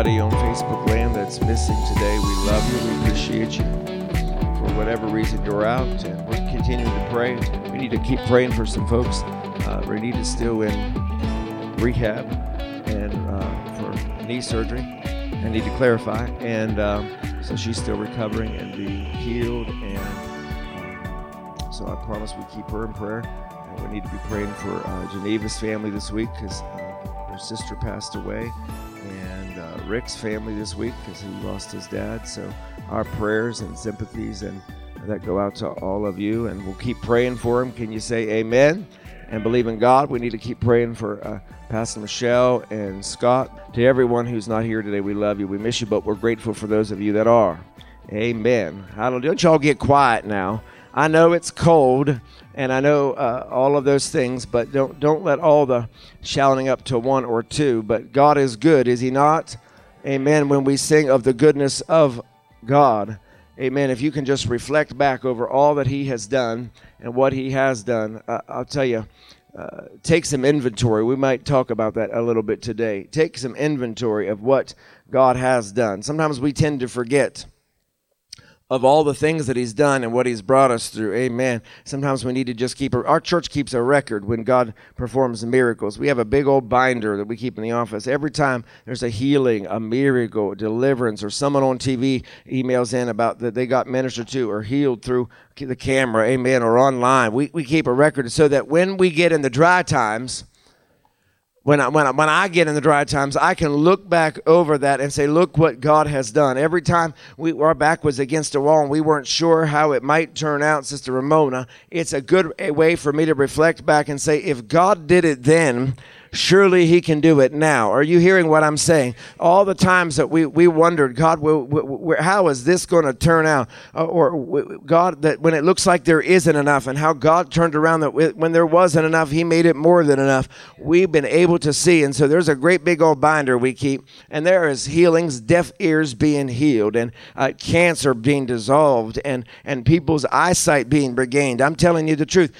everybody on Facebook land that's missing today. We love you. We appreciate you. For whatever reason you're out, and we're continuing to pray. We need to keep praying for some folks. Uh, Renita's still in rehab and uh, for knee surgery. I need to clarify, and um, so she's still recovering and being healed. And um, so I promise we keep her in prayer. And we need to be praying for uh, Geneva's family this week because uh, her sister passed away Rick's family this week because he lost his dad. So our prayers and sympathies and that go out to all of you, and we'll keep praying for him. Can you say Amen? And believe in God. We need to keep praying for uh, Pastor Michelle and Scott. To everyone who's not here today, we love you. We miss you, but we're grateful for those of you that are. Amen. Hallelujah. Don't y'all get quiet now. I know it's cold, and I know uh, all of those things, but don't don't let all the shouting up to one or two. But God is good, is He not? Amen. When we sing of the goodness of God, Amen. If you can just reflect back over all that He has done and what He has done, uh, I'll tell you. Uh, take some inventory. We might talk about that a little bit today. Take some inventory of what God has done. Sometimes we tend to forget of all the things that he's done and what he's brought us through. Amen. Sometimes we need to just keep a, our church keeps a record when God performs miracles. We have a big old binder that we keep in the office. Every time there's a healing, a miracle, deliverance, or someone on TV emails in about that they got ministered to or healed through the camera, amen, or online. We, we keep a record so that when we get in the dry times, when I, when, I, when I get in the dry times, I can look back over that and say, look what God has done. Every time we, our back was against a wall and we weren't sure how it might turn out, Sister Ramona, it's a good way for me to reflect back and say, if God did it then, surely he can do it now. Are you hearing what I'm saying? All the times that we, we wondered, God, how is this going to turn out? Uh, or God, that when it looks like there isn't enough, and how God turned around that when there wasn't enough, he made it more than enough. We've been able to see. And so there's a great big old binder we keep, and there is healings, deaf ears being healed, and uh, cancer being dissolved, and, and people's eyesight being regained. I'm telling you the truth.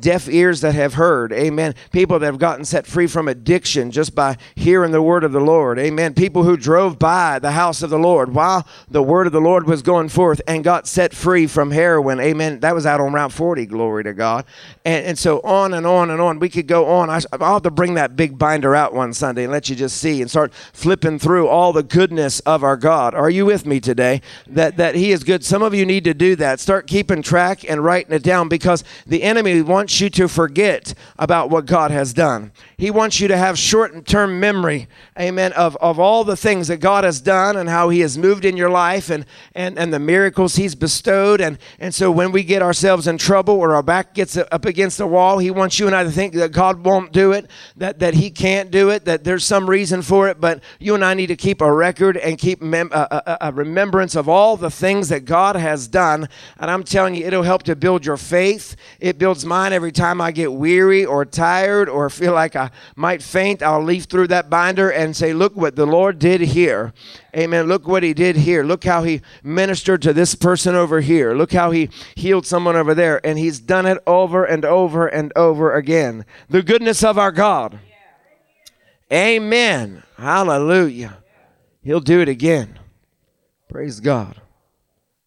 deaf ears that have heard, amen. People that have gotten set free free from addiction just by hearing the word of the Lord. Amen. People who drove by the house of the Lord while the word of the Lord was going forth and got set free from heroin. Amen. That was out on Route 40. Glory to God. And, and so on and on and on. We could go on. I, I'll have to bring that big binder out one Sunday and let you just see and start flipping through all the goodness of our God. Are you with me today? That, that He is good. Some of you need to do that. Start keeping track and writing it down because the enemy wants you to forget about what God has done. He wants you to have short term memory, amen, of, of all the things that God has done and how He has moved in your life and, and, and the miracles He's bestowed. And, and so when we get ourselves in trouble or our back gets up against the wall, He wants you and I to think that God won't do it, that, that He can't do it, that there's some reason for it. But you and I need to keep a record and keep mem- a, a, a remembrance of all the things that God has done. And I'm telling you, it'll help to build your faith. It builds mine every time I get weary or tired or feel like I might faint, I'll leaf through that binder and say, Look what the Lord did here. Amen. Look what he did here. Look how he ministered to this person over here. Look how he healed someone over there. And he's done it over and over and over again. The goodness of our God. Amen. Hallelujah. He'll do it again. Praise God.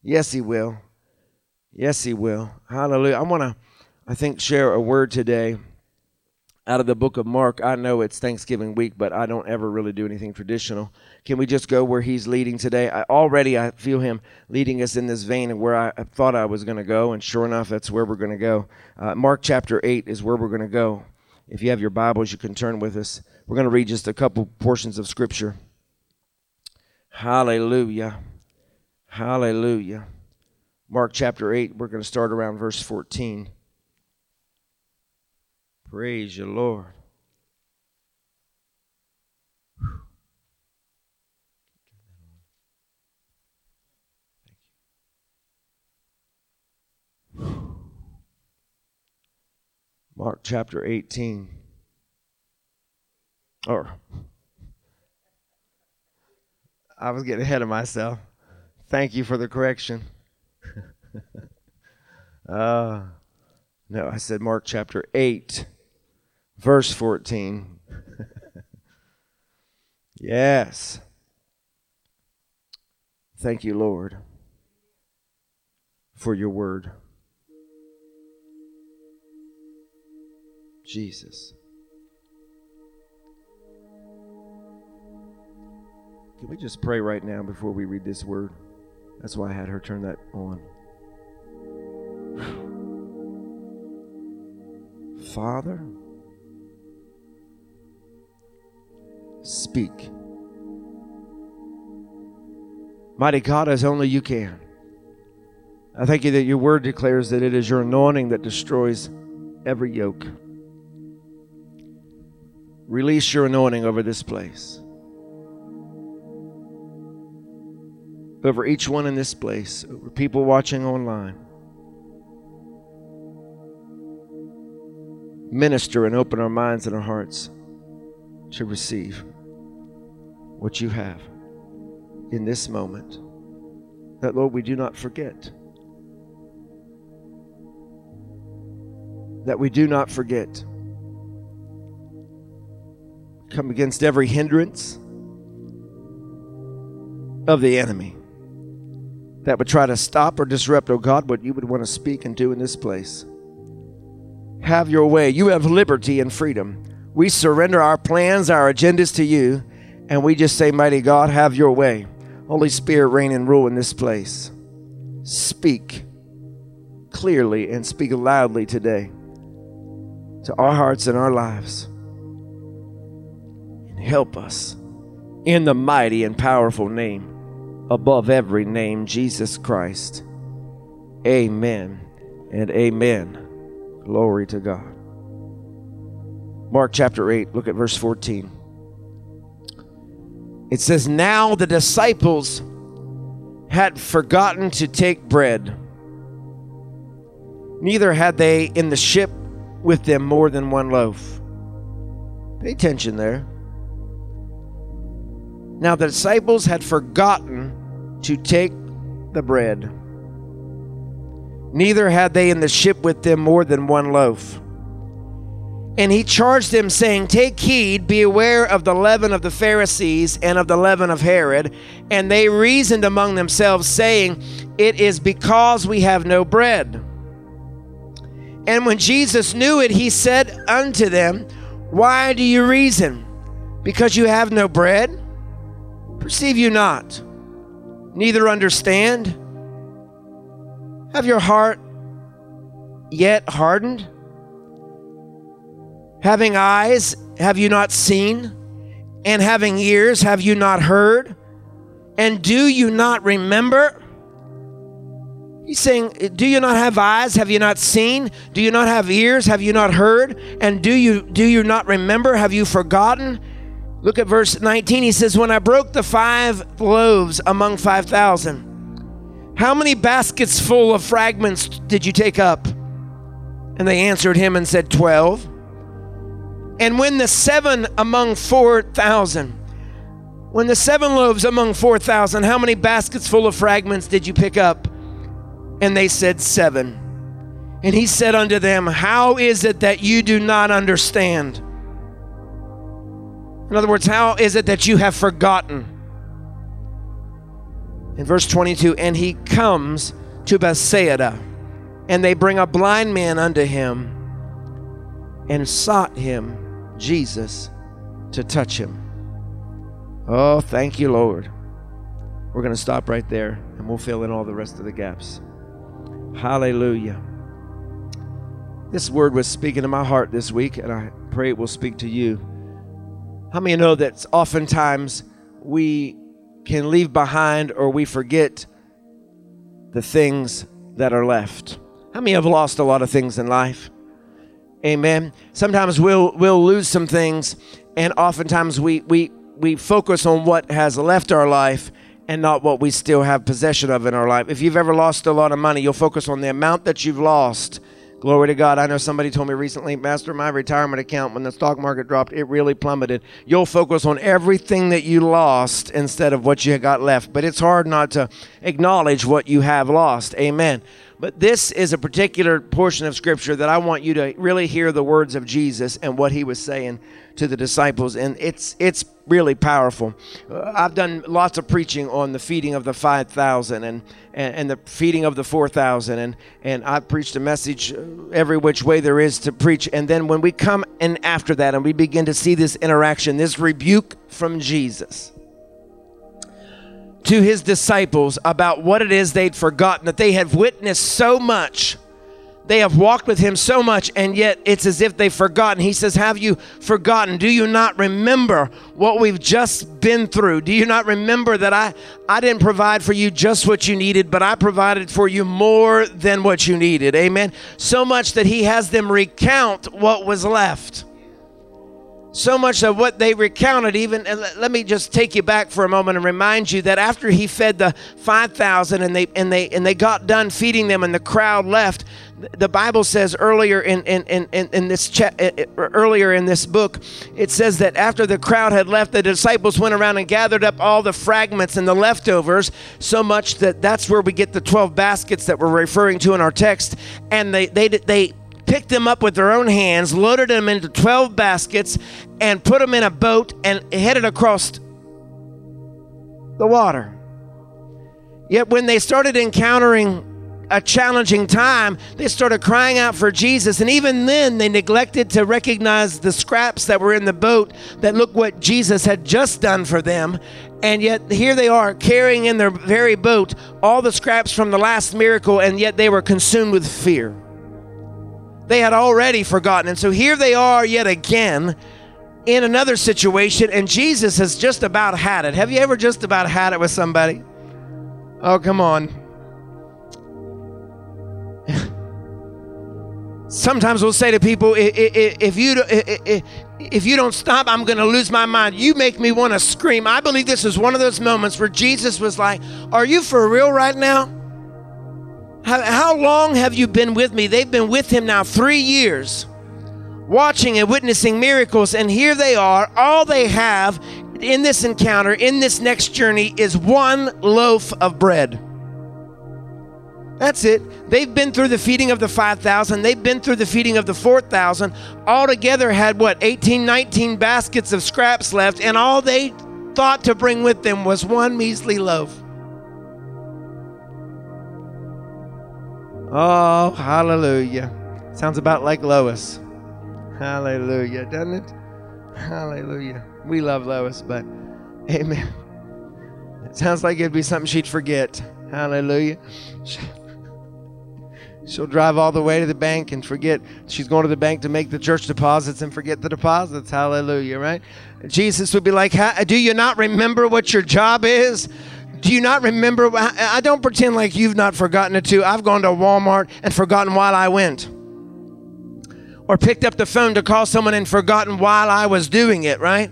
Yes, he will. Yes, he will. Hallelujah. I want to, I think, share a word today out of the book of Mark. I know it's Thanksgiving week, but I don't ever really do anything traditional. Can we just go where he's leading today? I, already I feel him leading us in this vein of where I, thought I was going to go, and sure enough, that's where we're going to go. Uh, Mark chapter 8 is where we're going to go. If you have your Bibles, you can turn with us. We're going to read just a couple portions of Scripture. Hallelujah. Hallelujah. Mark chapter 8, we're going to start around verse 14. Praise you, Lord. Mark chapter 18. Or, I was getting ahead of myself. Thank you for the correction. uh, no, I said Mark chapter 8 verse 14. yes. Thank you, Lord, for your word. Jesus. Can we just pray right now before we read this word? That's why I had her turn that on. Father, speak. Mighty God, as only you can. I thank you that your word declares that it is your anointing that destroys every yoke. Release your anointing over this place. Over each one in this place, over people watching online. Minister and open our minds and our hearts to receive what you have in this moment. That, Lord, we do not forget. That we do not forget. Come against every hindrance of the enemy that would try to stop or disrupt, oh God, what you would want to speak and do in this place. Have your way. You have liberty and freedom. We surrender our plans, our agendas to you, and we just say, Mighty God, have your way. Holy Spirit, reign and rule in this place. Speak clearly and speak loudly today to our hearts and our lives. And help us in the mighty and powerful name above every name, Jesus Christ. Amen and amen. Glory to God. Mark chapter 8, look at verse 14. It says, Now the disciples had forgotten to take bread. Neither had they in the ship with them more than one loaf. Pay attention there. Now the disciples had forgotten to take the bread. Neither had they in the ship with them more than one loaf. And he charged them, saying, Take heed, be aware of the leaven of the Pharisees and of the leaven of Herod. And they reasoned among themselves, saying, It is because we have no bread. And when Jesus knew it, he said unto them, Why do you reason? Because you have no bread? Perceive you not, neither understand? Have your heart yet hardened? Having eyes, have you not seen? And having ears, have you not heard? And do you not remember? He's saying, Do you not have eyes? Have you not seen? Do you not have ears? Have you not heard? And do you do you not remember? Have you forgotten? Look at verse 19. He says, When I broke the five loaves among five thousand, how many baskets full of fragments did you take up? And they answered him and said, Twelve. And when the seven among 4,000, when the seven loaves among 4,000, how many baskets full of fragments did you pick up? And they said, Seven. And he said unto them, How is it that you do not understand? In other words, how is it that you have forgotten? In verse 22, and he comes to Bethsaida, and they bring a blind man unto him, and sought him Jesus to touch him. Oh, thank you, Lord. We're going to stop right there and we'll fill in all the rest of the gaps. Hallelujah. This word was speaking to my heart this week, and I pray it will speak to you. How many know that oftentimes we can leave behind or we forget the things that are left? How many have lost a lot of things in life? Amen. Sometimes we'll we'll lose some things, and oftentimes we we we focus on what has left our life and not what we still have possession of in our life. If you've ever lost a lot of money, you'll focus on the amount that you've lost. Glory to God. I know somebody told me recently, Master, my retirement account, when the stock market dropped, it really plummeted. You'll focus on everything that you lost instead of what you got left. But it's hard not to acknowledge what you have lost. Amen. But this is a particular portion of Scripture that I want you to really hear the words of Jesus and what he was saying to the disciples. And it's it's really powerful. Uh, I've done lots of preaching on the feeding of the 5,000 and, and, and, the feeding of the 4,000. And, and I've preached a message uh, every which way there is to preach. And then when we come in after that and we begin to see this interaction, this rebuke from Jesus to his disciples about what it is they'd forgotten, that they had witnessed so much they have walked with him so much, and yet it's as if they've forgotten. He says, Have you forgotten? Do you not remember what we've just been through? Do you not remember that I, I didn't provide for you just what you needed, but I provided for you more than what you needed? Amen. So much that he has them recount what was left so much of what they recounted even let me just take you back for a moment and remind you that after he fed the 5000 and they and they and they got done feeding them and the crowd left the bible says earlier in in in, in this cha- eh, eh, earlier in this book it says that after the crowd had left the disciples went around and gathered up all the fragments and the leftovers so much that that's where we get the 12 baskets that we're referring to in our text and they they they picked them up with their own hands, loaded them into 12 baskets, and put them in a boat and headed across the water. Yet when they started encountering a challenging time, they started crying out for Jesus. And even then, they neglected to recognize the scraps that were in the boat that look what Jesus had just done for them. And yet, here they are carrying in their very boat all the scraps from the last miracle, and yet they were consumed with fear. They had already forgotten. And so here they are yet again in another situation, and Jesus has just about had it. Have you ever just about had it with somebody? Oh, come on. Sometimes we'll say to people, if you if you don't stop, I'm going to lose my mind. You make me want to scream. I believe this is one of those moments where Jesus was like, "Are you for real right now?" How, how long have you been with me? They've been with him now three years, watching and witnessing miracles, and here they are. All they have in this encounter, in this next journey, is one loaf of bread. That's it. They've been through the feeding of the 5,000. They've been through the feeding of the 4,000. All together had what, 18, 19 baskets of scraps left, and all they thought to bring with them was one measly loaf. Oh, hallelujah. Sounds about like Lois. Hallelujah, doesn't it? Hallelujah. We love Lois, but amen. It sounds like it'd be something she'd forget. Hallelujah. She'll drive all the way to the bank and forget she's going to the bank to make the church deposits and forget the deposits. Hallelujah, right? Jesus would be like, Do you not remember what your job is? Do you not remember? I don't pretend like you've not forgotten it too. I've gone to Walmart and forgotten while I went. Or picked up the phone to call someone and forgotten while I was doing it, right?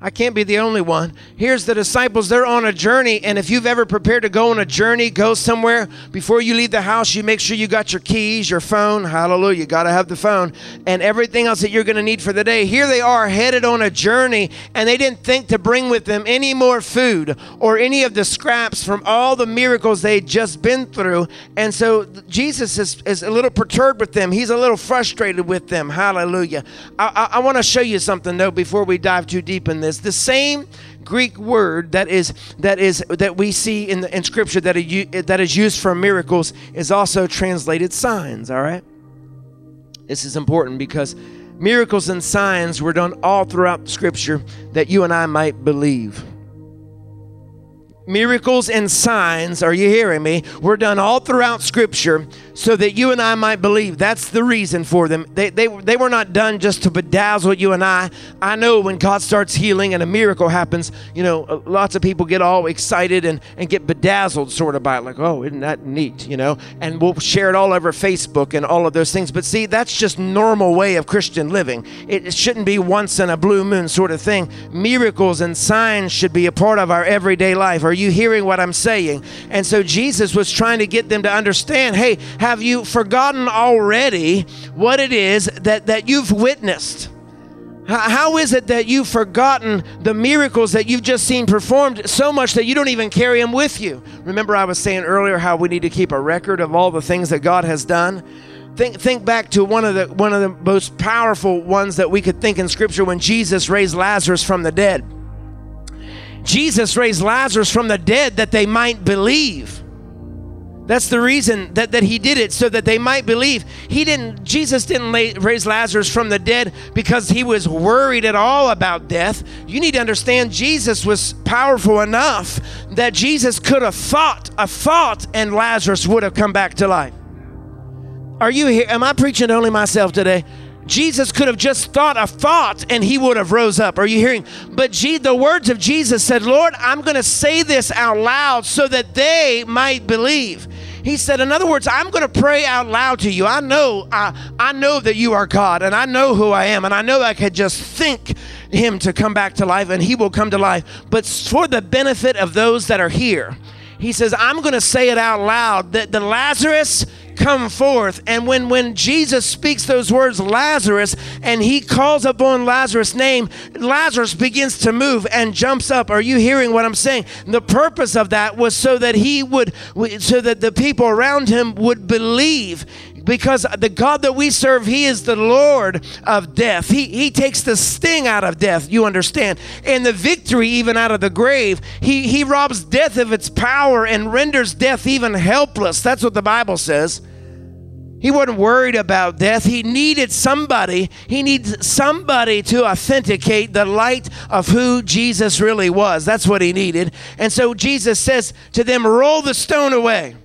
I can't be the only one. Here's the disciples. They're on a journey. And if you've ever prepared to go on a journey, go somewhere, before you leave the house, you make sure you got your keys, your phone. Hallelujah. You got to have the phone and everything else that you're going to need for the day. Here they are headed on a journey, and they didn't think to bring with them any more food or any of the scraps from all the miracles they'd just been through. And so Jesus is, is a little perturbed with them. He's a little frustrated with them. Hallelujah. I, I, I want to show you something, though, before we dive too deep in this The same Greek word that is that is that we see in the, in Scripture that is, that is used for miracles is also translated signs. All right, this is important because miracles and signs were done all throughout Scripture that you and I might believe miracles and signs, are you hearing me? Were done all throughout Scripture so that you and I might believe. That's the reason for them. They, they, they were not done just to bedazzle you and I. I know when God starts healing and a miracle happens, you know, uh, lots of people get all excited and, and get bedazzled sort of by it, like, oh, isn't that neat, you know? And we'll share it all over Facebook and all of those things. But see, that's just normal way of Christian living. It shouldn't be once in a blue moon sort of thing. Miracles and signs should be a part of our everyday life. Are you hearing what I'm saying? And so Jesus was trying to get them to understand hey, have you forgotten already what it is that, that you've witnessed? How is it that you've forgotten the miracles that you've just seen performed so much that you don't even carry them with you? Remember, I was saying earlier how we need to keep a record of all the things that God has done. Think, think back to one of the one of the most powerful ones that we could think in Scripture when Jesus raised Lazarus from the dead. Jesus raised Lazarus from the dead that they might believe. That's the reason that, that he did it, so that they might believe. He didn't, Jesus didn't lay, raise Lazarus from the dead because he was worried at all about death. You need to understand Jesus was powerful enough that Jesus could have thought a thought and Lazarus would have come back to life. Are you here? Am I preaching to only myself today? Jesus could have just thought a thought and he would have rose up. Are you hearing? But G- the words of Jesus said, Lord, I'm going to say this out loud so that they might believe. He said, in other words, I'm going to pray out loud to you. I know, I, I know that you are God, and I know who I am, and I know I could just think him to come back to life, and he will come to life. But for the benefit of those that are here, he says, I'm going to say it out loud that the Lazarus come forth. And when, when Jesus speaks those words, Lazarus, and he calls upon Lazarus' name, Lazarus begins to move and jumps up. Are you hearing what I'm saying? The purpose of that was so that he would, so that the people around him would believe because the God that we serve, He is the Lord of death. He, he takes the sting out of death, you understand, and the victory even out of the grave. He, he robs death of its power and renders death even helpless. That's what the Bible says. He wasn't worried about death. He needed somebody. He needs somebody to authenticate the light of who Jesus really was. That's what he needed. And so Jesus says to them, Roll the stone away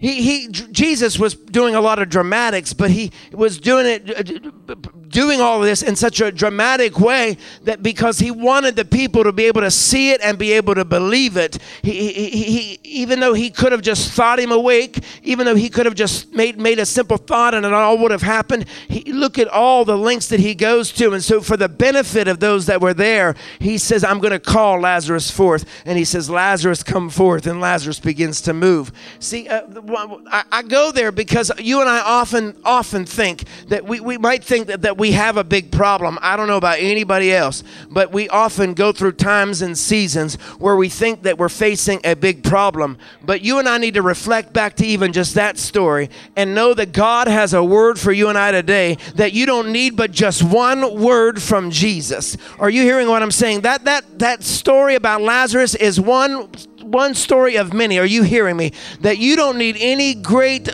he, he jesus was doing a lot of dramatics but he was doing it doing all of this in such a dramatic way that because he wanted the people to be able to see it and be able to believe it he, he, he even though he could have just thought him awake even though he could have just made, made a simple thought and it all would have happened he, look at all the lengths that he goes to. And so for the benefit of those that were there he says i'm going to call lazarus forth. And he says lazarus come forth. And lazarus begins to move. See uh, I, go there because you and I often often think that we, we might think that, that we have a big problem. I don't know about anybody else, but we often go through times and seasons where we think that we're facing a big problem. But you and I need to reflect back to even just that story and know that God has a word for you and I today that you don't need but just one word from Jesus. Are you hearing what I'm saying? That that that story about Lazarus is one one story of many. Are you hearing me? That you don't need any great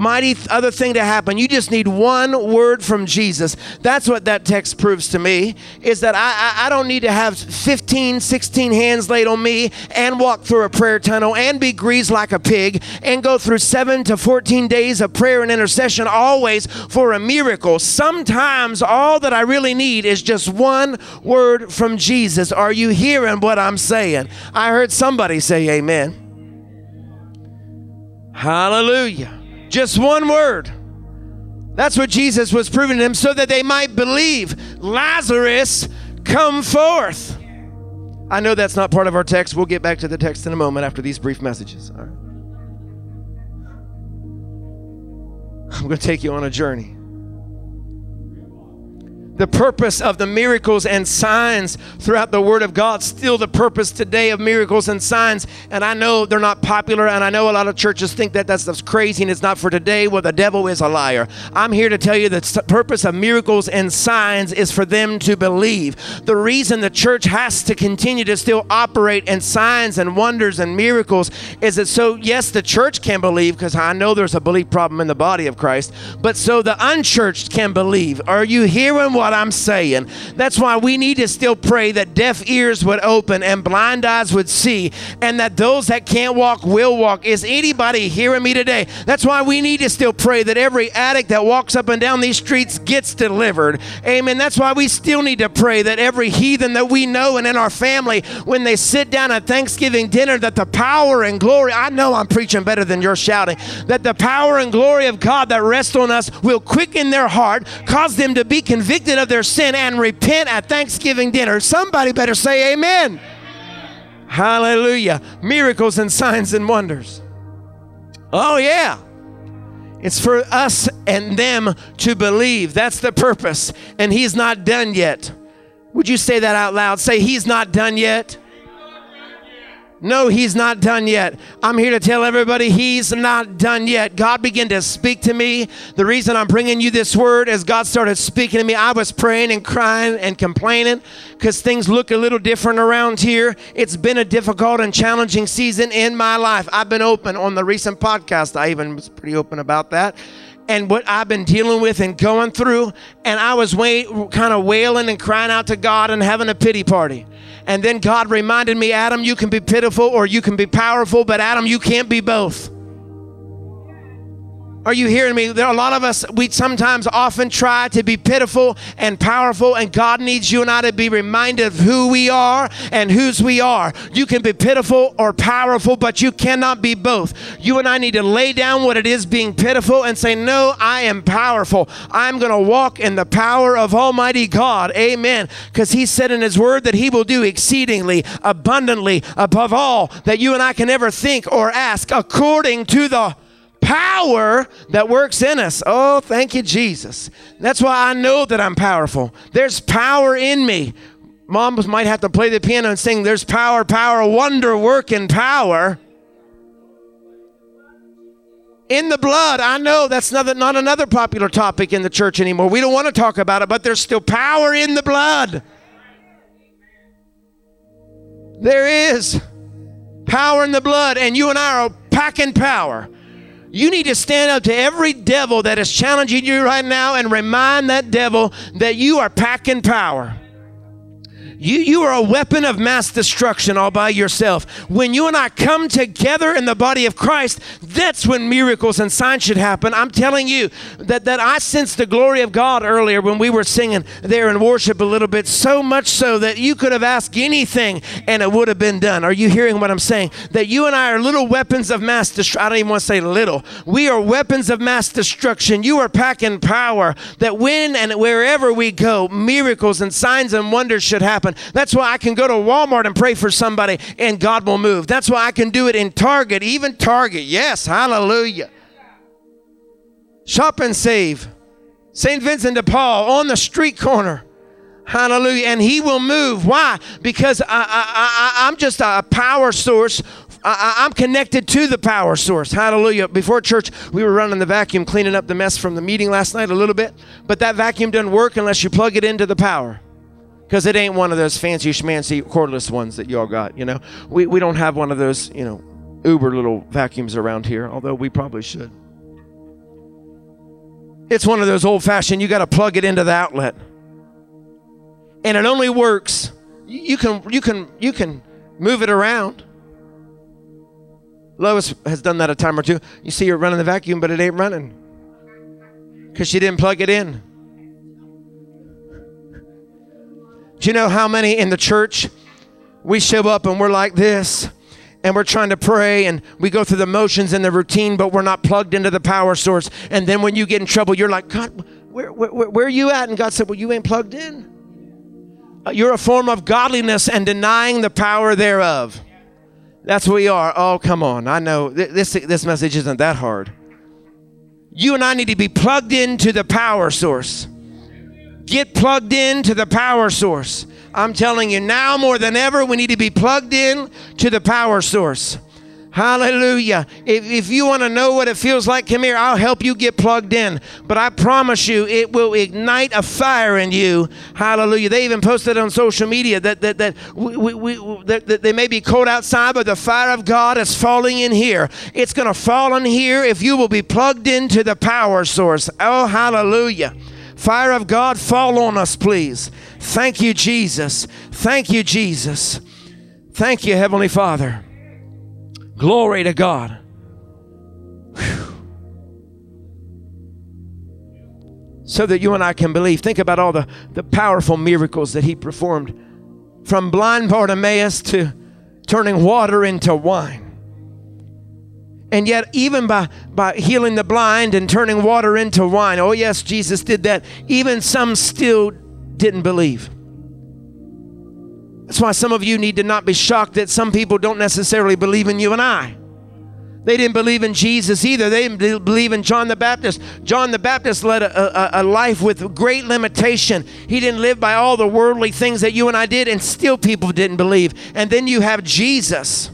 mighty other thing to happen. You just need one word from Jesus. That's what that text proves to me is that I, I, I, don't need to have 15, 16 hands laid on me and walk through a prayer tunnel and be greased like a pig and go through seven to 14 days of prayer and intercession always for a miracle. Sometimes all that I really need is just one word from Jesus. Are you hearing what I'm saying? I heard somebody say amen. Hallelujah. Just one word. That's what Jesus was proving to them so that they might believe. Lazarus, come forth. I know that's not part of our text. We'll get back to the text in a moment after these brief messages. All right. I'm going to take you on a journey the purpose of the miracles and signs throughout the Word of God, still the purpose today of miracles and signs. And I know they're not popular, and I know a lot of churches think that that stuff's crazy and it's not for today. Well, the devil is a liar. I'm here to tell you that the purpose of miracles and signs is for them to believe. The reason the church has to continue to still operate in signs and wonders and miracles is that so, yes, the church can believe, because I know there's a belief problem in the body of Christ, but so the unchurched can believe. Are you hearing what what I'm saying. That's why we need to still pray that deaf ears would open and blind eyes would see, and that those that can't walk will walk. Is anybody hearing me today? That's why we need to still pray that every addict that walks up and down these streets gets delivered. Amen. That's why we still need to pray that every heathen that we know and in our family, when they sit down at Thanksgiving dinner, that the power and glory, I know I'm preaching better than you're shouting, that the power and glory of God that rests on us will quicken their heart, cause them to be convicted of their sin and repent at Thanksgiving dinner. Somebody better say amen. Hallelujah. Miracles and signs and wonders. Oh, yeah. It's for us and them to believe. That's the purpose. And He's not done yet. Would you say that out loud? Say, He's not done yet. No, he's not done yet. I'm here to tell everybody he's not done yet. God began to speak to me. The reason I'm bringing you this word is God started speaking to me, I was praying and crying and complaining because things look a little different around here. It's been a difficult and challenging season in my life. I've been open on the recent podcast. I even was pretty open about that and what I've been dealing with and going through. And I was way, kind of wailing and crying out to God and having a pity party. And then God reminded me, Adam, you can be pitiful or you can be powerful, but Adam, you can't be both. Are you hearing me? There are a lot of us, we sometimes often try to be pitiful and powerful, and God needs you and I to be reminded of who we are and whose we are. You can be pitiful or powerful, but you cannot be both. You and I need to lay down what it is being pitiful and say, No, I am powerful. I'm going to walk in the power of Almighty God. Amen. Because He said in His Word that He will do exceedingly, abundantly, above all that you and I can ever think or ask, according to the power that works in us. Oh, thank you, Jesus. That's why I know that I'm powerful. There's power in me. Moms might have to play the piano and sing, There's power, power, wonder working power. In the blood, I know that's not, not another popular topic in the church anymore. We don't want to talk about it, but there's still power in the blood. There is power in the blood, and you and I are packing power. You need to stand up to every devil that is challenging you right now and remind that devil that you are packing power. You, you are a weapon of mass destruction all by yourself. When you and I come together in the body of Christ, that's when miracles and signs should happen. I'm telling you that, that I sensed the glory of God earlier when we were singing there in worship a little bit, so much so that you could have asked anything and it would have been done. Are you hearing what I'm saying? That you and I are little weapons of mass destruction. I don't even want to say little. We are weapons of mass destruction. You are packing power that when and wherever we go, miracles and signs and wonders should happen happen. That's why I can go to Walmart and pray for somebody and God will move. That's why I can do it in Target, even Target. Yes, hallelujah. Shop and save. St. Vincent de Paul on the street corner. Hallelujah. And he will move. Why? Because I, I'm just a power source I, am connected to the power source. Hallelujah. Before church, we were running the vacuum, cleaning up the mess from the meeting last night a little bit. But that vacuum doesn't work unless you plug it into the power because it ain't one of those fancy schmancy cordless ones that y'all got. You know, we we don't have one of those you know uber little vacuums around here, although we probably should. It's one of those old fashioned. You got to plug it into the outlet, and it only works. You can you can you can move it around. Lois has done that a time or two. You see her running the vacuum, but it ain't running because she didn't plug it in. Do you know how many in the church we show up and we're like this? and we're trying to pray and we go through the motions and the routine, but we're not plugged into the power source. And then when you get in trouble, you're like, God, where, where, where are you at? And God said, Well, you ain't plugged in. Uh, you're a form of godliness and denying the power thereof. That's what we are. Oh, come on. I know this, this message isn't that hard. You and I need to be plugged into the power source. Get plugged in to the power source. I'm telling you now more than ever, we need to be plugged in to the power source. Hallelujah. If, if you want to know what it feels like, come here. I'll help you get plugged in. But I promise you, it will ignite a fire in you. Hallelujah. They even posted on social media that, that, that, we, we, we, that, that they may be cold outside, but the fire of God is falling in here. It's going to fall in here if you will be plugged into the power source. Oh, hallelujah. Fire of God, fall on us, please. Thank you, Jesus. Thank you, Jesus. Thank you, Heavenly Father. Glory to God. So that you and I can believe. Think about all the, the powerful miracles that He performed from blind Bartimaeus to turning water into wine. And yet, even by, by healing the blind and turning water into wine, oh, yes, Jesus did that, even some still didn't believe. That's why some of you need to not be shocked that some people don't necessarily believe in you and I. They didn't believe in Jesus either. They didn't believe in John the Baptist. John the Baptist led a, a, a, life with great limitation. He didn't live by all the worldly things that you and I did, and still people didn't believe. And then you have Jesus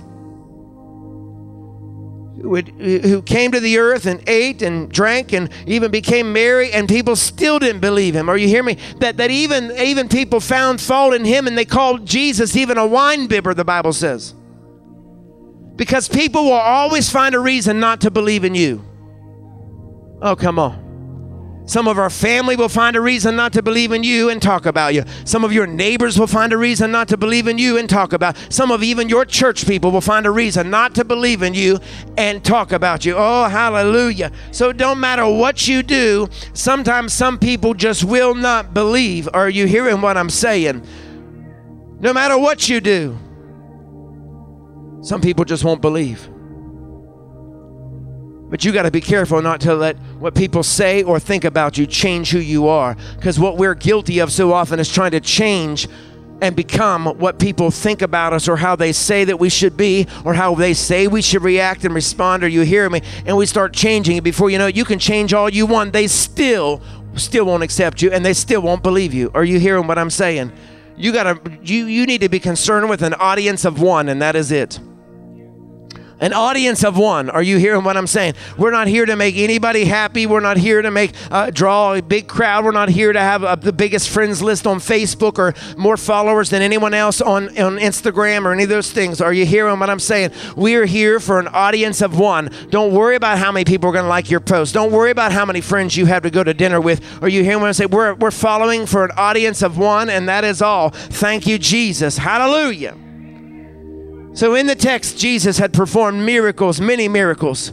who came to the earth and ate and drank and even became merry and people still didn't believe him. Are you hear me? That that even even people found fault in him and they called jesus even a wine bibber the bible says. Because people will always find a reason not to believe in you. Oh come on some of our family will find a reason not to believe in you and talk about you. Some of your neighbors will find a reason not to believe in you and talk about. Some of even your church people will find a reason not to believe in you and talk about you. Oh, hallelujah. So it don't matter what you do, sometimes some people just will not believe. Are you hearing what I'm saying? No matter what you do, some people just won't believe. But you got to be careful not to let what people say or think about you change who you are. Because what we're guilty of so often is trying to change and become what people think about us or how they say that we should be or how they say we should react and respond. Or you hear me? And we start changing. It before you know it, you can change all you want. They still still won't accept you and they still won't believe you. Are you hearing what i'm saying? You gotta you you need to be concerned with an audience of one and that is it an audience of one. Are you hearing what I'm saying? We're not here to make anybody happy. We're not here to make uh, draw a big crowd. We're not here to have uh, the biggest friends list on Facebook or more followers than anyone else on, on Instagram or any of those things. Are you hearing what I'm saying? We are here for an audience of one. Don't worry about how many people are going to like your post. Don't worry about how many friends you have to go to dinner with. Are you hearing what I'm saying? We're, we're following for an audience of one, and that is all. Thank you, Jesus. Hallelujah. So in the text, Jesus had performed miracles, many miracles.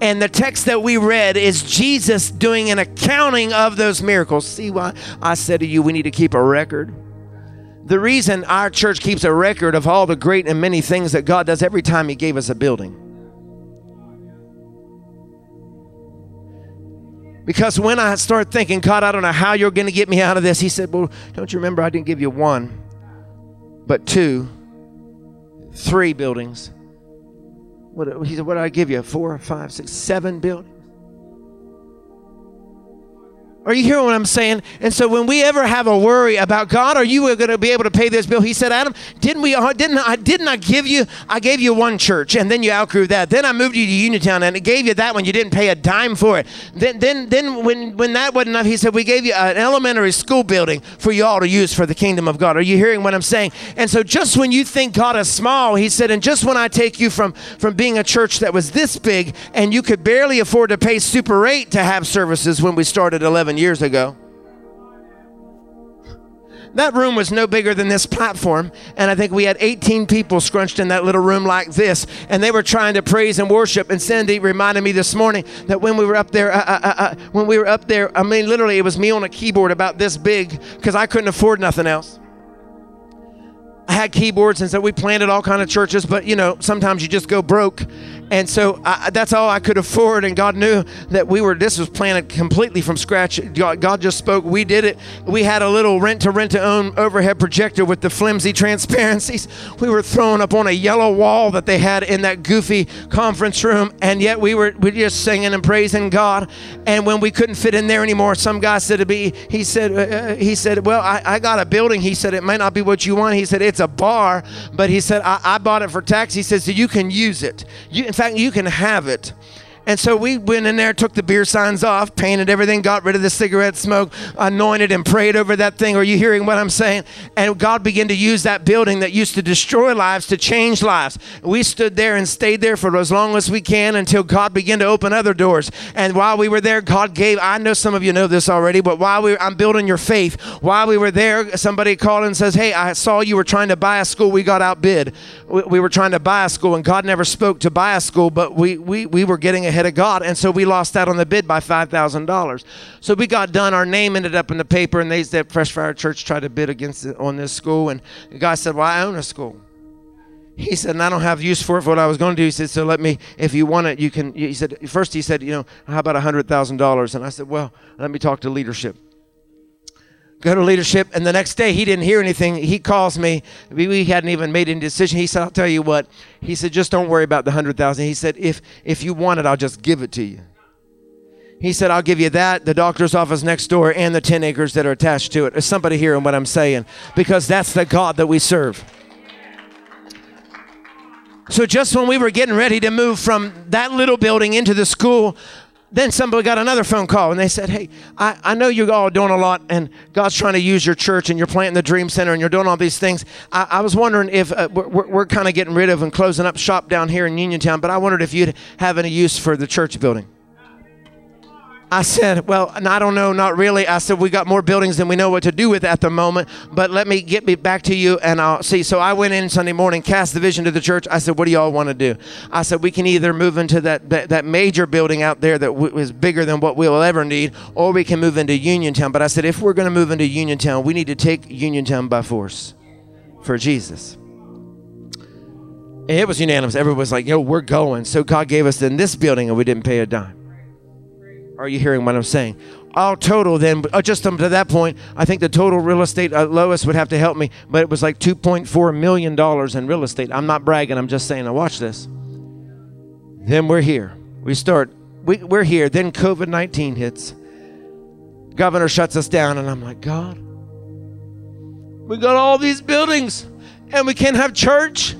And the text that we read is Jesus doing an accounting of those miracles. See why I said to you, we need to keep a record? The reason our church keeps a record of all the great and many things that God does every time He gave us a building. Because when I start thinking, God, I don't know how you're going to get me out of this, He said, Well, don't you remember I didn't give you one, but two three buildings. What, he said, What did I give you? Four, five, six, seven buildings? Are you hearing what I'm saying? And so when we ever have a worry about God, are you going to be able to pay this bill? He said, Adam, didn't we? Uh, didn't I? Didn't I give you? I gave you one church, and then you outgrew that. Then I moved you to Uniontown, and I gave you that one. You didn't pay a dime for it. Then, then, then when when that wasn't enough, he said, we gave you an elementary school building for you all to use for the kingdom of God. Are you hearing what I'm saying? And so just when you think God is small, he said, and just when I take you from from being a church that was this big, and you could barely afford to pay Super 8 to have services when we started 11 years ago. That room was no bigger than this platform, and I think we had 18 people scrunched in that little room like this, and they were trying to praise and worship. And Cindy reminded me this morning that when we were up there, uh, uh, uh, uh when we were up there, I mean, literally, it was me on a keyboard about this big because I couldn't afford nothing else. I had keyboards, and so we planted all kind of churches, but you know, sometimes you just go broke. And so I, that's all I could afford. And God knew that we were, this was planted completely from scratch. God, God just spoke. We did it. We had a little rent to rent to own overhead projector with the flimsy transparencies. We were thrown up on a yellow wall that they had in that goofy conference room. And yet we were, we just singing and praising God. And when we couldn't fit in there anymore, some guy said to me, he said, uh, uh he said, well, I, I got a building. He said, it might not be what you want. He said, a bar, but he said, I, I bought it for tax. He says, so you can use it. You, in fact, you can have it. And so we went in there, took the beer signs off, painted everything, got rid of the cigarette smoke, anointed and prayed over that thing. Are you hearing what I'm saying? And God began to use that building that used to destroy lives to change lives. We stood there and stayed there for as long as we can until God began to open other doors. And while we were there, God gave, I know some of you know this already, but while we I'm building your faith, while we were there, somebody called and says, Hey, I saw you were trying to buy a school. We got outbid. We, we were trying to buy a school, and God never spoke to buy a school, but we, we, we were getting a ahead of God. And so we lost out on the bid by $5,000. So we got done. Our name ended up in the paper, and they said Fresh Fire Church tried to bid against it on this school. And the guy said, Well, I own a school. He said, and I don't have use for it for what I was going to do. He said, so let me, if you want it, you can. He said, first he said, you know, how about $100,000? And I said, well, let me talk to leadership go to leadership. And the next day, he didn't hear anything. He calls me. We hadn't even made any decision. He said, I'll tell you what. He said, just don't worry about the 100000 He said, if, if you want it, I'll just give it to you. He said, I'll give you that, the doctor's office next door, and the 10 acres that are attached to it. it. Is somebody hearing what I'm saying? Because that's the God that we serve. So just when we were getting ready to move from that little building into the school, then somebody got another phone call and they said, Hey, I, I know you're all doing a lot and God's trying to use your church and you're planting the Dream Center and you're doing all these things. I, I was wondering if uh, we're, we're kind of getting rid of and closing up shop down here in Uniontown, but I wondered if you'd have any use for the church building. I said, Well, I don't know, not really. I said, We got more buildings than we know what to do with at the moment, but let me get me back to you and I'll see. So I went in Sunday morning, cast the vision to the church. I said, What do y'all want to do? I said, We can either move into that, that, that major building out there that w- is bigger than what we'll ever need, or we can move into Uniontown. But I said, If we're going to move into Uniontown, we need to take Uniontown by force for Jesus. It was unanimous. Everyone was like, Yo, we're going. So God gave us in this building and we didn't pay a dime. Are you hearing what I'm saying? All total, then, uh, just to that point, I think the total real estate, uh, Lois would have to help me, but it was like $2.4 million in real estate. I'm not bragging, I'm just saying, now watch this. Then we're here. We start, we, we're here. Then COVID 19 hits. Governor shuts us down, and I'm like, God, we got all these buildings, and we can't have church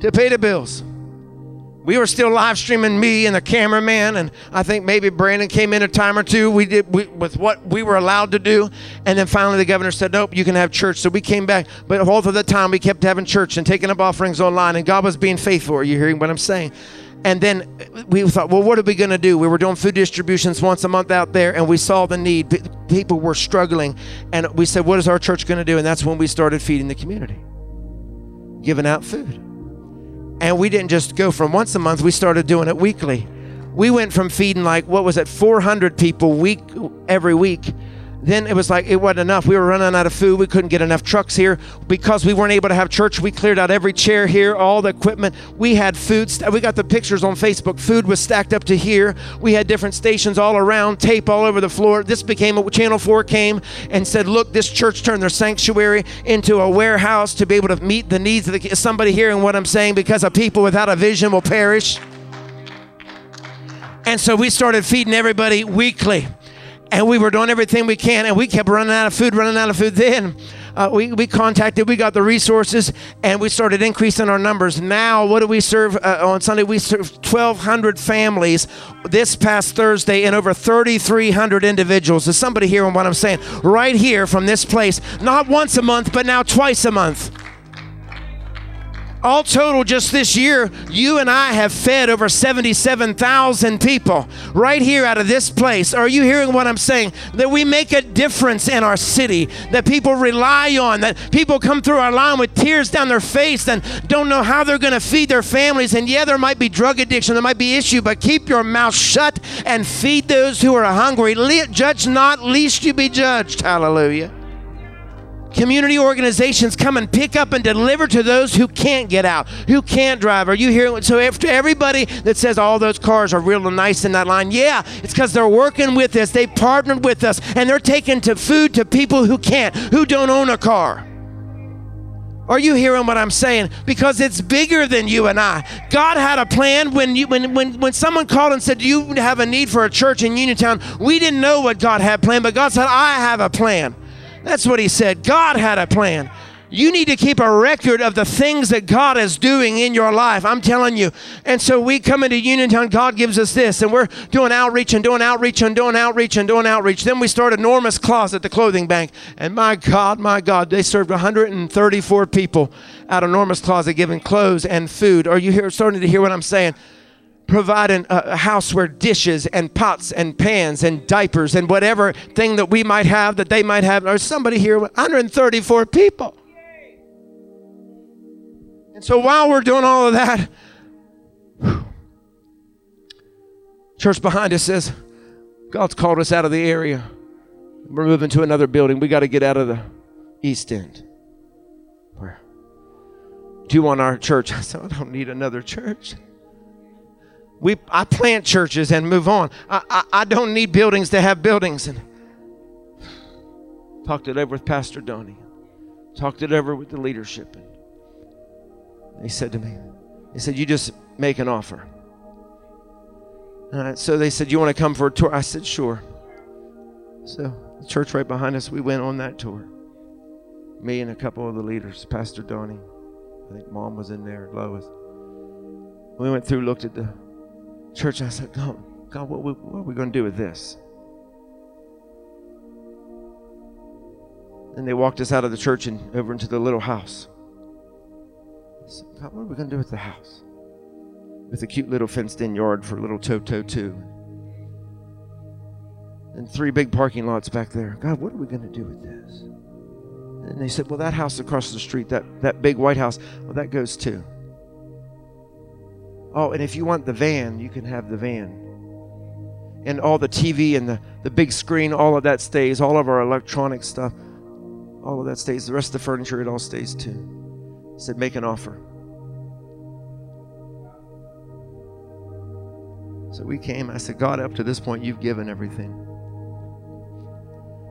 to pay the bills we were still live streaming me and the cameraman and i think maybe brandon came in a time or two. We did we, with what we were allowed to do. And then finally the governor said nope you can have church. So we came back. But all of the time we kept having church and taking up offerings online and god was being faithful. Are you hearing what i'm saying? And then we thought well what are we going to do? We were doing food distributions once a month out there and we saw the need. People were struggling and we said what is our church going to do? And that's when we started feeding the community giving out food and we didn't just go from once a month, we started doing it weekly. We went from feeding like, what was it, 400 people week every week. Then it was like it wasn't enough. We were running out of food. We couldn't get enough trucks here because we weren't able to have church. We cleared out every chair here, all the equipment. We had food. We got the pictures on Facebook. Food was stacked up to here. We had different stations all around, tape all over the floor. This became a Channel 4 came and said, "Look, this church turned their sanctuary into a warehouse to be able to meet the needs of the, somebody hearing what I'm saying because a people without a vision will perish." And so we started feeding everybody weekly and we were doing everything we can and we kept running out of food running out of food. Then uh, we, we contacted we got the resources and we started increasing our numbers. Now what do we serve uh, on sunday? We serve 1200 families this past thursday and over 3300 individuals. Is somebody hearing what i'm saying? Right here from this place. Not once a month but now twice a month all total, just this year, you and I have fed over 77,000 people right here out of this place. Are you hearing what I'm saying? That we make a difference in our city, that people rely on, that people come through our line with tears down their face and don't know how they're going to feed their families. And yeah, there might be drug addiction, there might be issue, but keep your mouth shut and feed those who are hungry. Judge not, lest you be judged. Hallelujah. Community organizations come and pick up and deliver to those who can't get out, who can't drive. Are you hearing? So, after everybody that says all those cars are real nice in that line, yeah, it's because they're working with us. They partnered with us, and they're taking to food to people who can't, who don't own a car. Are you hearing what I'm saying? Because it's bigger than you and I. God had a plan when you when when when someone called and said, "Do you have a need for a church in Uniontown?" We didn't know what God had planned, but God said, "I have a plan." That's what he said. God had a plan. You need to keep a record of the things that God is doing in your life. I'm telling you. And so we come into Uniontown, God gives us this, and we're doing outreach and doing outreach and doing outreach and doing outreach. Then we start Norma's Closet, the clothing bank. And my God, my God, they served 134 people of Norma's Closet giving clothes and food. Are you here, starting to hear what I'm saying? Providing a house where dishes and pots and pans and diapers and whatever thing that we might have that they might have. Or somebody here 134 people. And so while we're doing all of that church behind us says god's called us out of the area. We're moving to another building. We got to get out of the east end. Where do you want our church? I said i don't need another church we, I plant churches and move on. I, I, I don't need buildings to have buildings. And talked it over with Pastor Donnie. Talked it over with the leadership. And he said to me, he said, you just make an offer. And so they said, you want to come for a tour? I said, sure. So the church right behind us, we went on that tour. Me and a couple of the leaders, Pastor Donnie, I think mom was in there, Lois. We went through, looked at the church, I said, God, God what, what are we going to do with this? And they walked us out of the church and over into the little house. I said, God, what are we going to do with the house? With a cute little fenced in yard for little Toto, too. And three big parking lots back there. God, what are we going to do with this? And they said, Well, that house across the street, that, that big white house, well, that goes too. Oh, and if you want the van, you can have the van. And all the TV and the, the big screen, all of that stays. All of our electronic stuff, all of that stays. The rest of the furniture, it all stays too. I said, Make an offer. So we came. I said, God, up to this point, you've given everything.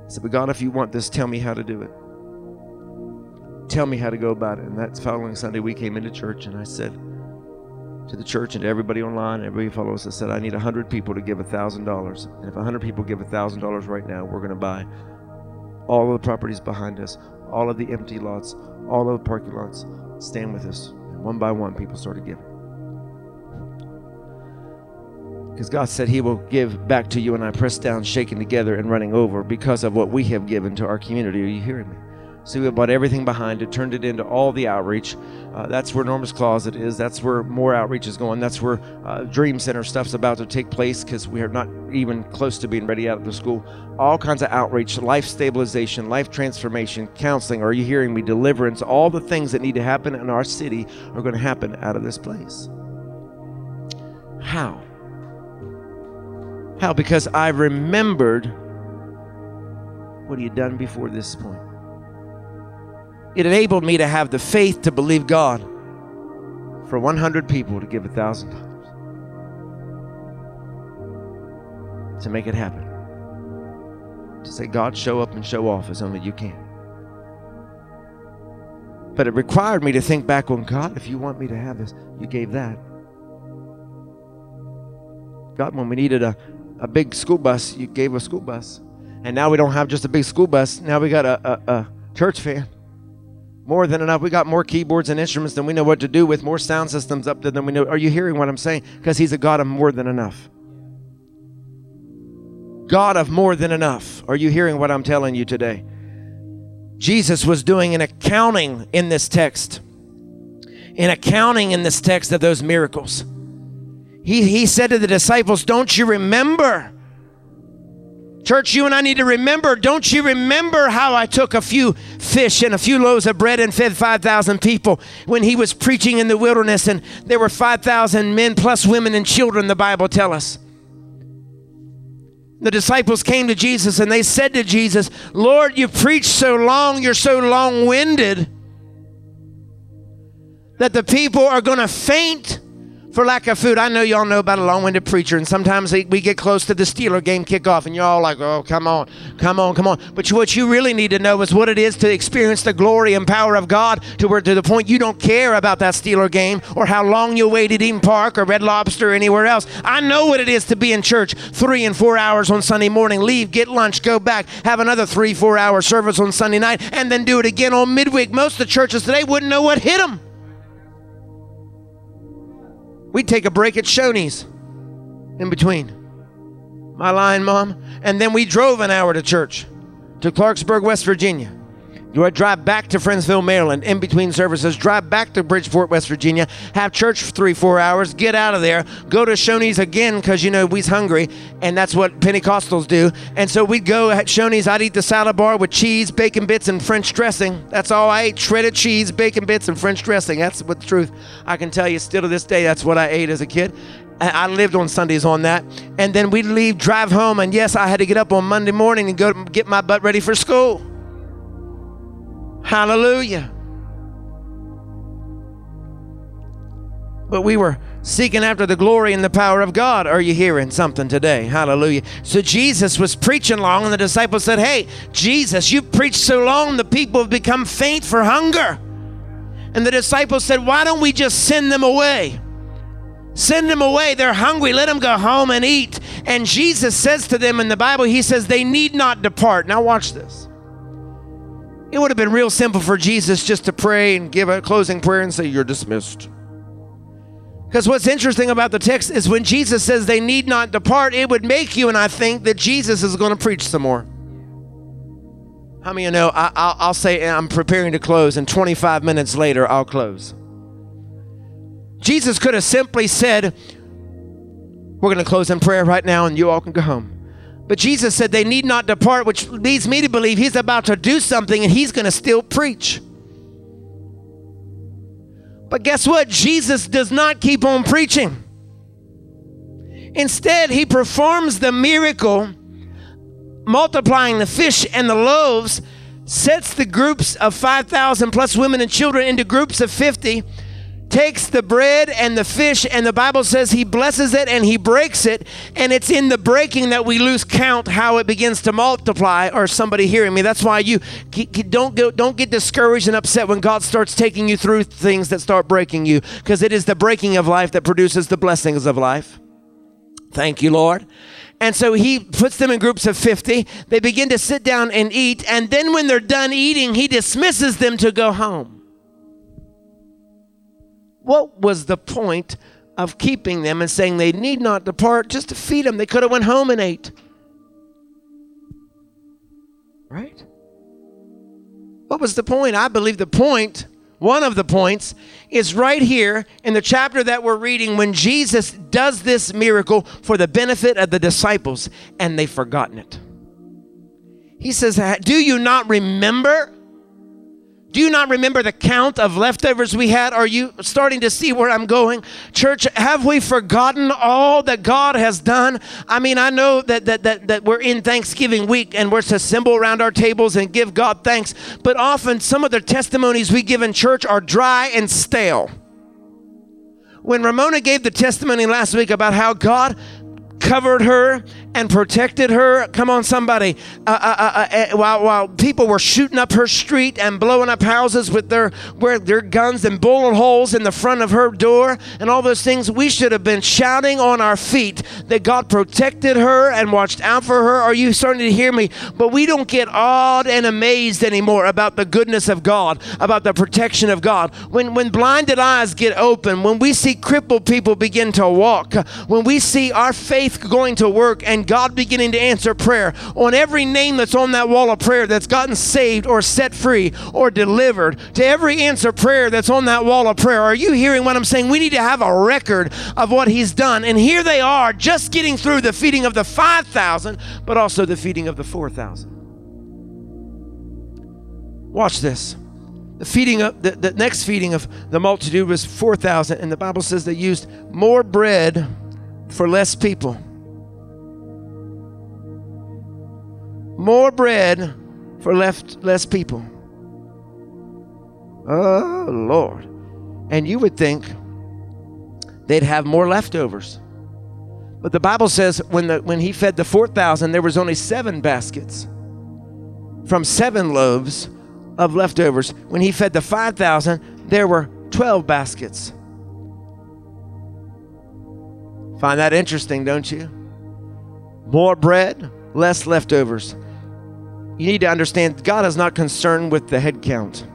I said, But God, if you want this, tell me how to do it tell me how to go about it. And that following Sunday, we came into church, and I said to the church and to everybody online, everybody follows, us, said, I need 100 people to give $1,000. And if 100 people give $1,000 right now, we're going to buy all of the properties behind us, all of the empty lots, all of the parking lots. Stand with us. And one by one, people started giving. Because God said He will give back to you and I, pressed down, shaken together, and running over because of what we have given to our community. Are you hearing me? So we bought everything behind it, turned it into all the outreach. Uh, that's where Norma's Closet is. That's where more outreach is going. That's where uh, Dream Center stuff's about to take place because we are not even close to being ready out of the school. All kinds of outreach, life stabilization, life transformation, counseling. Are you hearing me? Deliverance. All the things that need to happen in our city are going to happen out of this place. How? How? Because I remembered what he had done before this point it enabled me to have the faith to believe God for 100 people to give $1,000 to make it happen. To say, God, show up and show off as only you can. But it required me to think back on God, if you want me to have this, you gave that. God, when we needed a, a big school bus, you gave a school bus. And now we don't have just a big school bus, now we got a, a, a church van more than enough. We got more keyboards and instruments than we know what to do with, more sound systems up there than we know. Are you hearing what I'm saying? Because He's a God of more than enough. God of more than enough. Are you hearing what I'm telling you today? Jesus was doing an accounting in this text, an accounting in this text of those miracles. He, he said to the disciples, Don't you remember? Church, you and I need to remember, don't you remember how I took a few fish and a few loaves of bread and fed 5,000 people when he was preaching in the wilderness and there were 5,000 men plus women and children, the Bible tells us. The disciples came to Jesus and they said to Jesus, Lord, you preach so long, you're so long winded that the people are going to faint for lack of food. I know y'all know about a long winded preacher, and sometimes we get close to the Steeler game kickoff, and you're all like, oh, come on, come on, come on. But what you really need to know is what it is to experience the glory and power of God to where to the point you don't care about that Steeler game or how long you wait at Eat'n Park or Red Lobster or anywhere else. I know what it is to be in church three and four hours on Sunday morning, leave, get lunch, go back, have another three, four hour service on Sunday night, and then do it again on midweek. Most of the churches today wouldn't know what hit them. We'd take a break at Shoney's in between. My line, Mom. And then we drove an hour to church to Clarksburg, West Virginia. You I drive back to Friendsville, Maryland, in between services, drive back to Bridgeport, West Virginia, have church for three, four hours, get out of there, go to Shoney's again because, you know, we's hungry, and that's what Pentecostals do. And so we'd go at Shoney's, I'd eat the salad bar with cheese, bacon bits, and French dressing. That's all I ate shredded cheese, bacon bits, and French dressing. That's what the truth. I can tell you, still to this day, that's what I ate as a kid. I lived on Sundays on that. And then we'd leave, drive home, and yes, I had to get up on Monday morning and go get my butt ready for school. Hallelujah. But we were seeking after the glory and the power of God. Are you hearing something today? Hallelujah. So Jesus was preaching long, and the disciples said, Hey, Jesus, you've preached so long, the people have become faint for hunger. And the disciples said, Why don't we just send them away? Send them away. They're hungry. Let them go home and eat. And Jesus says to them in the Bible, He says, They need not depart. Now, watch this. It would have been real simple for Jesus just to pray and give a closing prayer and say, You're dismissed. Because what's interesting about the text is when Jesus says they need not depart, it would make you and I think that Jesus is going to preach some more. How many of you know? I, will say I'm preparing to close, and 25 minutes later, I'll close. Jesus could have simply said, We're going to close in prayer right now, and you all can go home. But Jesus said they need not depart, which leads me to believe he's about to do something and he's going to still preach. But guess what? Jesus does not keep on preaching. Instead, he performs the miracle, multiplying the fish and the loaves, sets the groups of 5,000 plus women and children into groups of 50 takes the bread and the fish, and the Bible says he blesses it and he breaks it. And it's in the breaking that we lose count how it begins to multiply. Or somebody hearing me? That's why you don't go, don't get discouraged and upset when God starts taking you through things that start breaking you, because it is the breaking of life that produces the blessings of life. Thank you, Lord. And so he puts them in groups of 50. They begin to sit down and eat. And then when they're done eating, he dismisses them to go home what was the point of keeping them and saying they need not depart just to feed them? They could have went home and ate. Right? What was the point? I believe the point, one of the points, is right here in the chapter that we're reading when Jesus does this miracle for the benefit of the disciples and they've forgotten it. He says, Do you not remember? Do you not remember the count of leftovers we had? Are you starting to see where I'm going? Church, have we forgotten all that God has done? I mean, I know that, that, that, that we're in Thanksgiving week and we're to assemble around our tables and give God thanks, but often some of the testimonies we give in church are dry and stale. When Ramona gave the testimony last week about how God covered her and protected her. Come on, somebody. Uh, uh, uh, uh, uh, while, while people were shooting up her street and blowing up houses with their, where their guns and bullet holes in the front of her door and all those things, we should have been shouting on our feet that God protected her and watched out for her. Are you starting to hear me? But we don't get awed and amazed anymore about the goodness of God, about the protection of God. When, when blinded eyes get open, when we see crippled people begin to walk, when we see our faith going to work and God beginning to answer prayer on every name that's on that wall of prayer that's gotten saved or set free or delivered, to every answer prayer that's on that wall of prayer. Are you hearing what I'm saying? We need to have a record of what He's done. And here they are, just getting through the feeding of the 5,000, but also the feeding of the 4,000. Watch this. The feeding of the, the next feeding of the multitude was 4,000, and the Bible says they used more bread for less people. more bread for left, less people. Oh, Lord. And you would think they'd have more leftovers. But the Bible says when, the, when he fed the 4,000, there was only seven baskets from seven loaves of leftovers. When he fed the 5,000, there were 12 baskets. Find that interesting, don't you? More bread, less leftovers you need to understand God is not concerned with the head count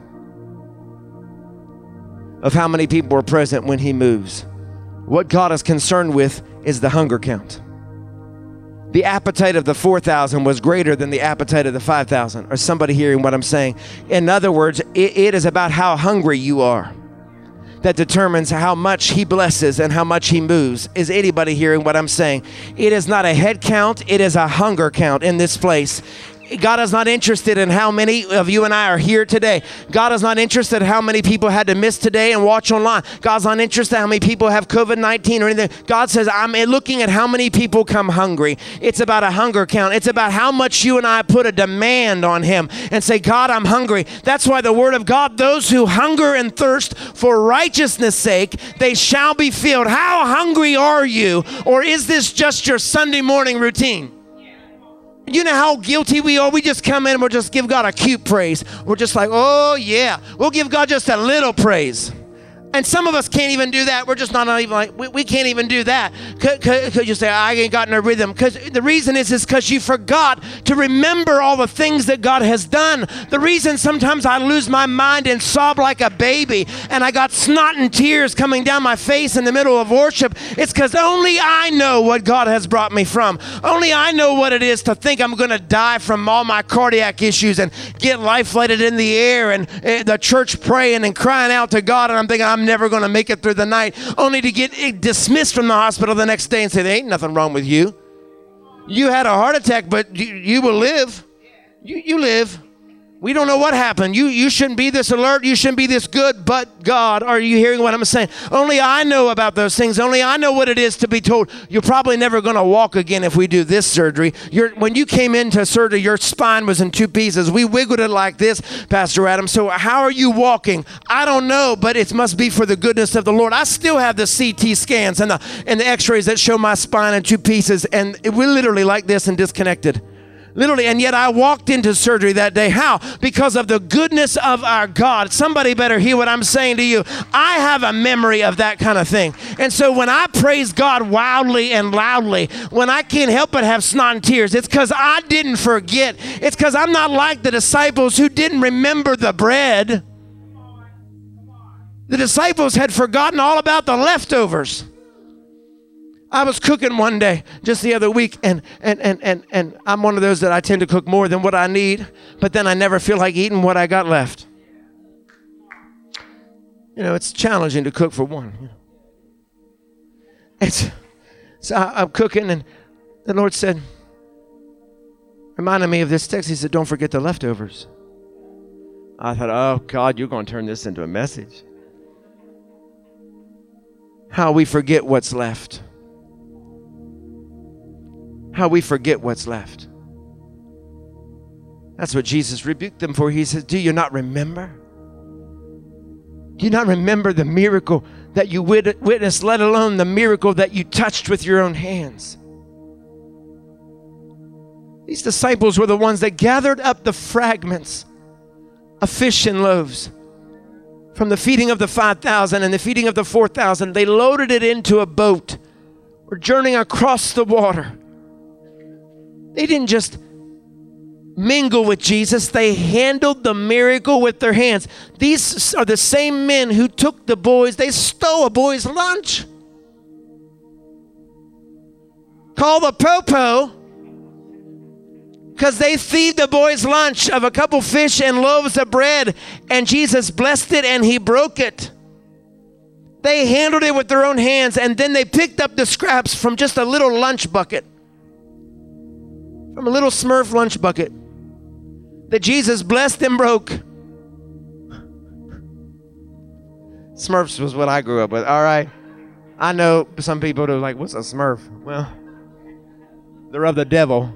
of how many people are present when He moves. What God is concerned with is the hunger count. The appetite of the 4,000 was greater than the appetite of the 5,000. Or somebody hearing what I'm saying? In other words, it, it is about how hungry you are that determines how much he blesses and how much he moves. Is anybody hearing what I'm saying? It is not a head count, it is a hunger count in this place. God is not interested in how many of you and I are here today. God is not interested in how many people had to miss today and watch online. God's not interested in how many people have COVID 19 or anything. God says, I'm looking at how many people come hungry. It's about a hunger count. It's about how much you and I put a demand on Him and say, God, I'm hungry. That's why the Word of God, those who hunger and thirst for righteousness' sake, they shall be filled. How hungry are you? Or is this just your Sunday morning routine? You know how guilty we are? We just come in and we'll just give God a cute praise. We're just like, oh, yeah. We'll give God just a little praise. And some of us can't even do that. We're just not even like, we, we can't even do that. Could, you say, I ain't got no rhythm? Because the reason is, is because you forgot to remember all the things that God has done. The reason sometimes I lose my mind and sob like a baby and I got snot and tears coming down my face in the middle of worship, it's because only I know what God has brought me from. Only I know what it is to think I'm going to die from all my cardiac issues and get life lighted in the air and uh, the church praying and crying out to God. And I'm thinking, I'm never going to make it through the night, only to get dismissed from the hospital the next day and say, There ain't nothing wrong with you. You had a heart attack, but you, you will live. You, you live. We don't know what happened. You, you shouldn't be this alert. You shouldn't be this good, but God. Are you hearing what I'm saying? Only I know about those things. Only I know what it is to be told, you're probably never going to walk again if we do this surgery. You're, when you came into surgery, your spine was in two pieces. We wiggled it like this, Pastor Adam. So how are you walking? I don't know, but it must be for the goodness of the Lord. I still have the CT scans and the, and the x-rays that show my spine in two pieces, and we're literally like this and disconnected. Literally, and yet I walked into surgery that day. How? Because of the goodness of our God. Somebody better hear what I'm saying to you. I have a memory of that kind of thing. And so when I praise God wildly and loudly, when I can't help but have snot and tears, it's because I didn't forget. It's because I'm not like the disciples who didn't remember the bread. The disciples had forgotten all about the leftovers. I was cooking one day just the other week, and, and, and, and, and I'm one of those that I tend to cook more than what I need, but then I never feel like eating what I got left. You know, it's challenging to cook for one. It's, so I, I'm cooking, and the Lord said, reminded me of this text. He said, Don't forget the leftovers. I thought, Oh, God, you're going to turn this into a message. How we forget what's left how we forget what's left. That's what Jesus rebuked them for. He says, Do you not remember? Do you not remember the miracle that you witnessed, let alone the miracle that you touched with your own hands? These disciples were the ones that gathered up the fragments of fish and loaves from the feeding of the 5,000 and the feeding of the 4,000. They loaded it into a boat, were journeying across the water. They didn't just mingle with Jesus, they handled the miracle with their hands. These are the same men who took the boys, they stole a boy's lunch. Call the popo because they feed the boys lunch of a couple fish and loaves of bread, and Jesus blessed it and he broke it. They handled it with their own hands, and then they picked up the scraps from just a little lunch bucket from a little Smurf lunch bucket that Jesus blessed and broke. Smurfs was what I grew up with. All right. I know some people are like, what's a Smurf? Well, they're of the devil.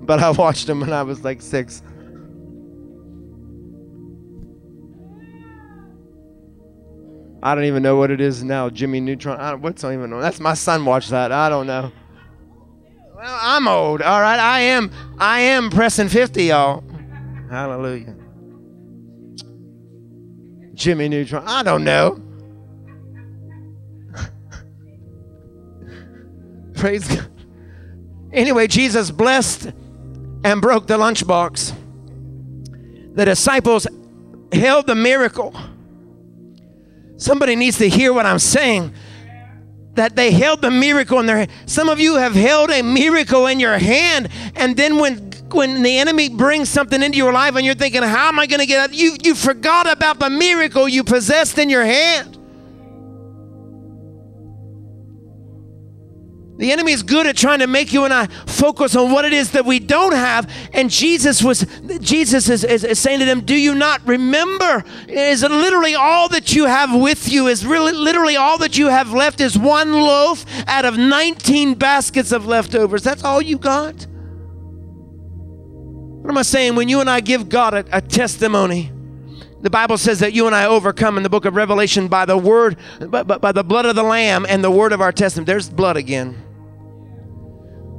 But I watched them when I was like six. I don't even know what it is now. Jimmy Neutron. I, what's even know. That's my son watched that. I don't know. Well, I'm old. All right, I am. I am pressing fifty, y'all. Hallelujah. Jimmy Neutron. I don't know. Praise God. Anyway, Jesus blessed and broke the lunchbox. The disciples held the miracle. Somebody needs to hear what I'm saying that they held the miracle in their hand. Some of you have held a miracle in your hand, and then when when the enemy brings something into your life and you're thinking, how am I going to get out? You, you forgot about the miracle you possessed in your hand. The enemy is good at trying to make you and I focus on what it is that we don't have. And Jesus was Jesus is, is, is, saying to them, Do you not remember? Is literally all that you have with you, is really literally all that you have left is one loaf out of 19 baskets of leftovers. That's all you got? What am I saying? When you and I give God a, a testimony, the Bible says that you and I overcome in the book of Revelation by the word, by, by the blood of the Lamb and the word of our testimony. There's blood again.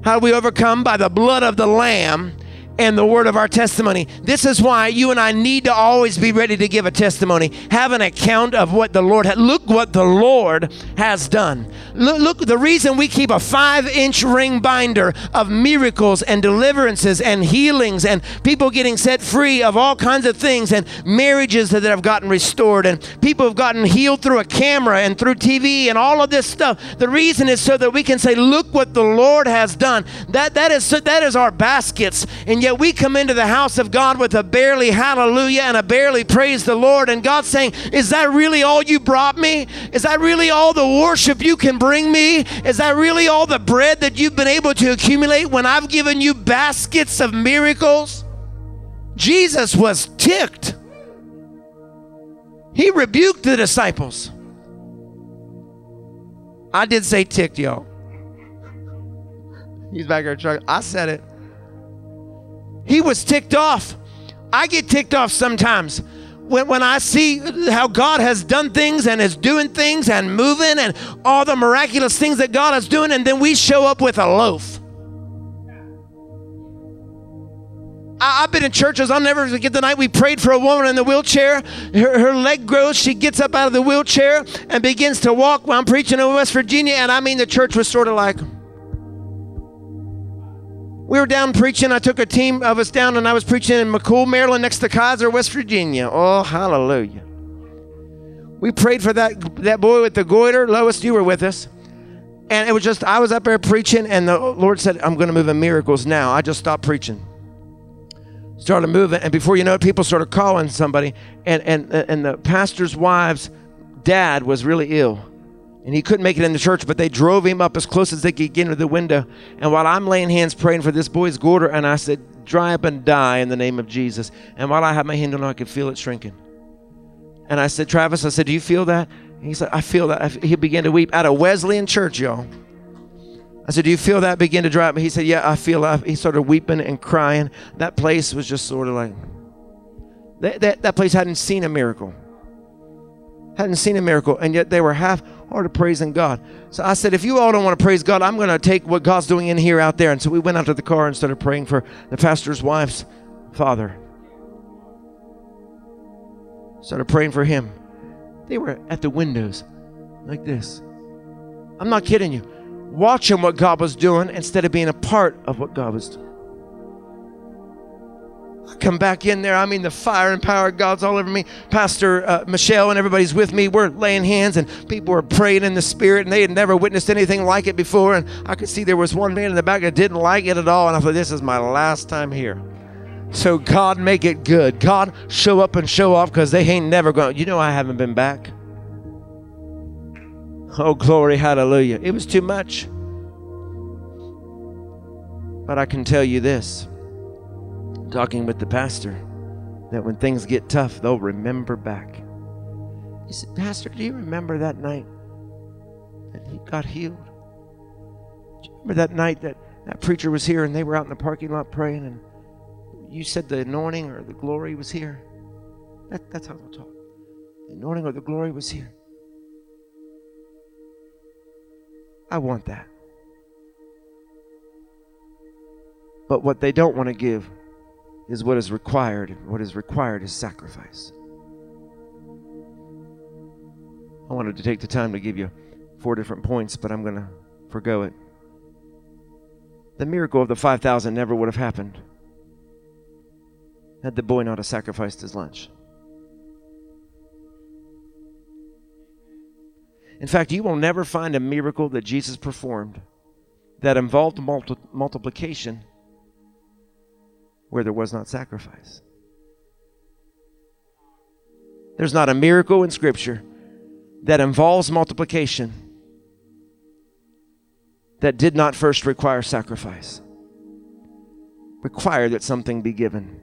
How do we overcome? By the blood of the Lamb and the word of our testimony. This is why you and I need to always be ready to give a testimony, have an account of what the Lord had. Look what the Lord has done. Look, look the reason we keep a five inch ring binder of miracles and deliverances and healings and people getting set free of all kinds of things and marriages that have gotten restored and people have gotten healed through a camera and through TV and all of this stuff. The reason is so that we can say, look what the Lord has done. That, that, is, that is our baskets. And yet we come into the house of God with a barely hallelujah and a barely praise the Lord. And God's saying, Is that really all you brought me? Is that really all the worship you can bring me? Is that really all the bread that you've been able to accumulate when I've given you baskets of miracles? Jesus was ticked. He rebuked the disciples. I did say ticked, y'all. He's back chuckling. I said it. He was ticked off. I get ticked off sometimes when, when I see how God has done things and is doing things and moving and all the miraculous things that God is doing, and then we show up with a loaf. I, have been in churches, I'll never forget the night we prayed for a woman in the wheelchair. Her, her leg grows, she gets up out of the wheelchair and begins to walk while I'm preaching in West Virginia. And I mean, the church was sort of like, we were down preaching. I took a team of us down and I was preaching in McCoole, Maryland, next to Keyser, West Virginia. Oh, hallelujah. We prayed for that, that boy with the goiter. Lois, you were with us. And it was just, I was up there preaching, and the Lord said, I'm going to move in miracles now. I just stopped preaching. Started moving, and before you know it, people started calling somebody. And, and, and the pastor's wife's dad was really ill and he couldn't make it in the church, but they drove him up as close as they could get into the window. And while I'm laying hands praying for this boy's goiter, and I said, Dry up and die in the name of Jesus. And while I had my hand on I could feel it shrinking. And I said, Travis, I said, Do you feel that? And he said, I feel that. He began to weep at a Wesleyan church, y'all. I said, Do you feel that begin to dry up? He said, Yeah, I feel that. He started weeping and crying. That place was just sort of like, that, that, that place hadn't seen a miracle. Hadn't seen a miracle. And yet they were half hearted praising God. So I said, if you all don't want to praise God, I'm going to take what God's doing in here out there. And so we went out to the car and started praying for the pastor's wife's father. Started praying for him. They were at the windows like this. I'm not kidding you. Watching what God was doing instead of being a part of what God was doing. I come back in there. I mean, the fire and power of God's all over me. Pastor uh, Michelle and everybody's with me. We're laying hands, and people were praying in the spirit, and they had never witnessed anything like it before. And I could see there was one man in the back that didn't like it at all. And I thought, this is my last time here. So God make it good. God show up and show off because they ain't never going. You know, I haven't been back. Oh, glory, hallelujah. It was too much. But I can tell you this talking with the pastor that when things get tough, they'll remember back. He said, Pastor, do you remember that night that he got healed? Do you remember that night that that preacher was here and they were out in the parking lot praying and you said the anointing or the glory was here? That, that's how they'll talk. The anointing or the glory was here. I want that. But what they don't want to give is what is required. What is required is sacrifice. I wanted to take the time to give you four different points, but I'm going to forego it. The miracle of the 5,000 never would have happened had the boy not have sacrificed his lunch. In fact, you will never find a miracle that Jesus performed that involved multi- multiplication where there was not sacrifice. There's not a miracle in Scripture that involves multiplication that did not first require sacrifice, require that something be given.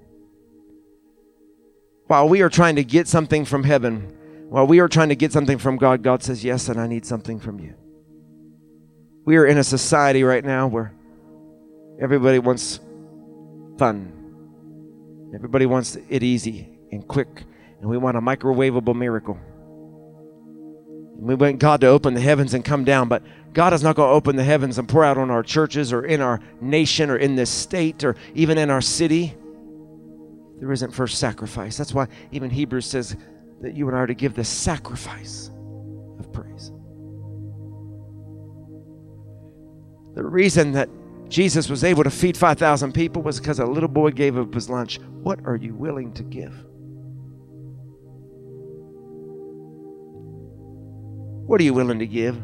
While we are trying to get something from heaven, while we are trying to get something from God, God says, Yes, and I need something from you. We are in a society right now where everybody wants fun. Everybody wants it easy and quick, and we want a microwavable miracle. We want God to open the heavens and come down, but God is not going to open the heavens and pour out on our churches or in our nation or in this state or even in our city. There isn't first sacrifice. That's why even Hebrews says that you and I are to give the sacrifice of praise. The reason that Jesus was able to feed 5,000 people was because a little boy gave up his lunch. What are you willing to give? What are you willing to give?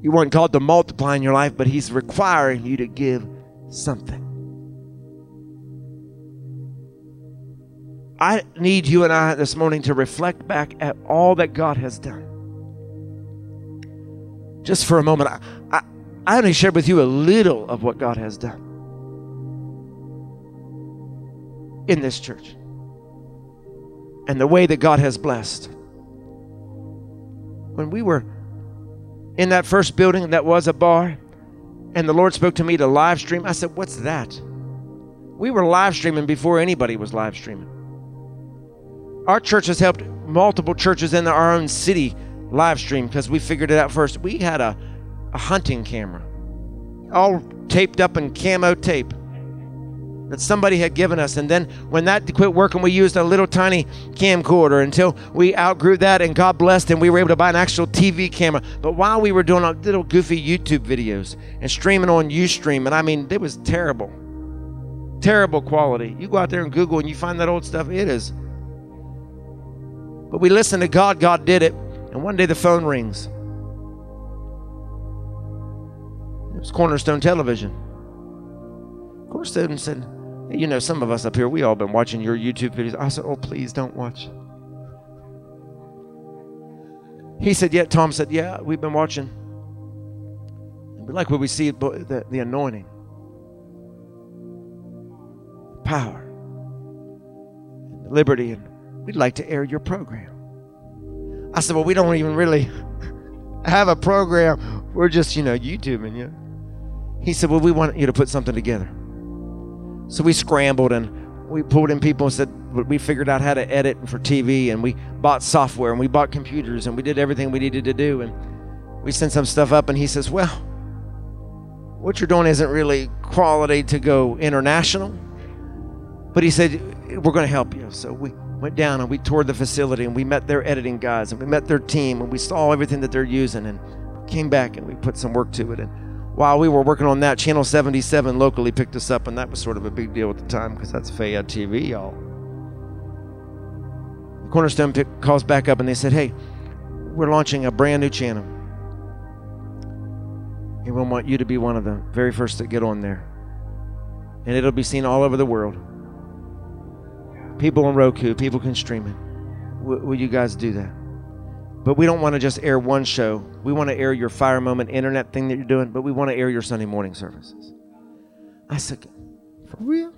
You weren't called to multiply in your life, but He's requiring you to give something. I need you and I this morning to reflect back at all that God has done. Just for a moment, I, I, only shared with you a little of what God has done in this church and the way that God has blessed. When we were in that first building that was a bar, and the Lord spoke to me to live stream, I said, What's that? We were live streaming before anybody was live streaming. Our church has helped multiple churches in our own city live stream because we figured it out first. We had a, a hunting camera, all taped up in camo tape that somebody had given us. And then when that quit working, we used a little tiny camcorder until we outgrew that and God blessed and we were able to buy an actual TV camera. But while we were doing little goofy YouTube videos and streaming on Ustream, and I mean, it was terrible. Terrible quality. You go out there and Google and you find that old stuff, it is. But we listened to God, God did it. And one day the phone rings. It was Cornerstone Television. Cornerstone said, you know, some of us up here, we all been watching your YouTube videos. I said, Oh, please don't watch. He said, Yeah. Tom said, Yeah, we've been watching. We like what we see the, the anointing, power, liberty, and we'd like to air your program. I said, Well, we don't even really have a program. We're just, you know, YouTubing you. He said, Well, we want you to put something together. So we scrambled and we pulled in people and said we figured out how to edit for TV and we bought software and we bought computers and we did everything we needed to do and we sent some stuff up and he says, "Well, what you're doing isn't really quality to go international." But he said, "We're going to help you." So we went down and we toured the facility and we met their editing guys and we met their team and we saw everything that they're using and came back and we put some work to it and while we were working on that, Channel 77 locally picked us up, and that was sort of a big deal at the time because that's Fayette TV, y'all. Cornerstone pick, calls back up and they said, Hey, we're launching a brand new channel. And we want you to be one of the very first to get on there. And it'll be seen all over the world. People on Roku, people can stream it. W- will you guys do that? But we don't want to just air one show. We want to air your fire moment internet thing that you're doing, but we want to air your Sunday morning services. I said, for real?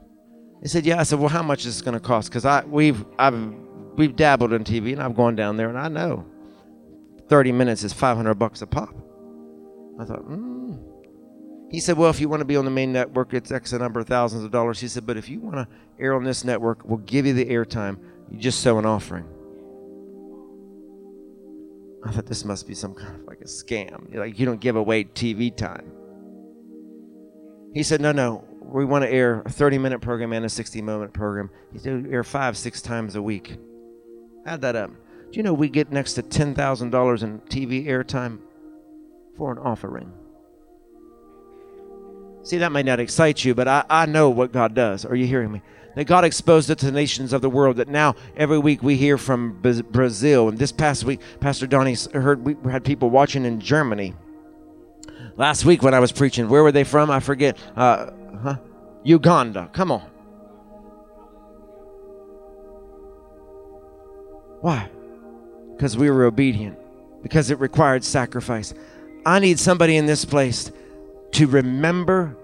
He said, yeah. I said, well, how much is this going to cost? Because I we've I've we've dabbled in TV and I've gone down there and I know 30 minutes is 500 bucks a pop. I thought, hmm. He said, well, if you want to be on the main network, it's X number of thousands of dollars. He said, but if you want to air on this network, we'll give you the airtime. You just sow an offering. I thought this must be some kind of like a scam. Like you don't give away TV time. He said, no, no, we want to air a 30 minute program and a 60 minute program. You air five, six times a week. Add that up. Do you know we get next to $10,000 in TV airtime for an offering? See, that may not excite you, but I, I know what God does. Are you hearing me? that God exposed it to the nations of the world. That now every week we hear from Brazil, and this past week, Pastor Donnie heard we had people watching in Germany. Last week when I was preaching, where were they from? I forget. Uh, huh? Uganda. Come on. Why? Because we were obedient. Because it required sacrifice. I need somebody in this place to remember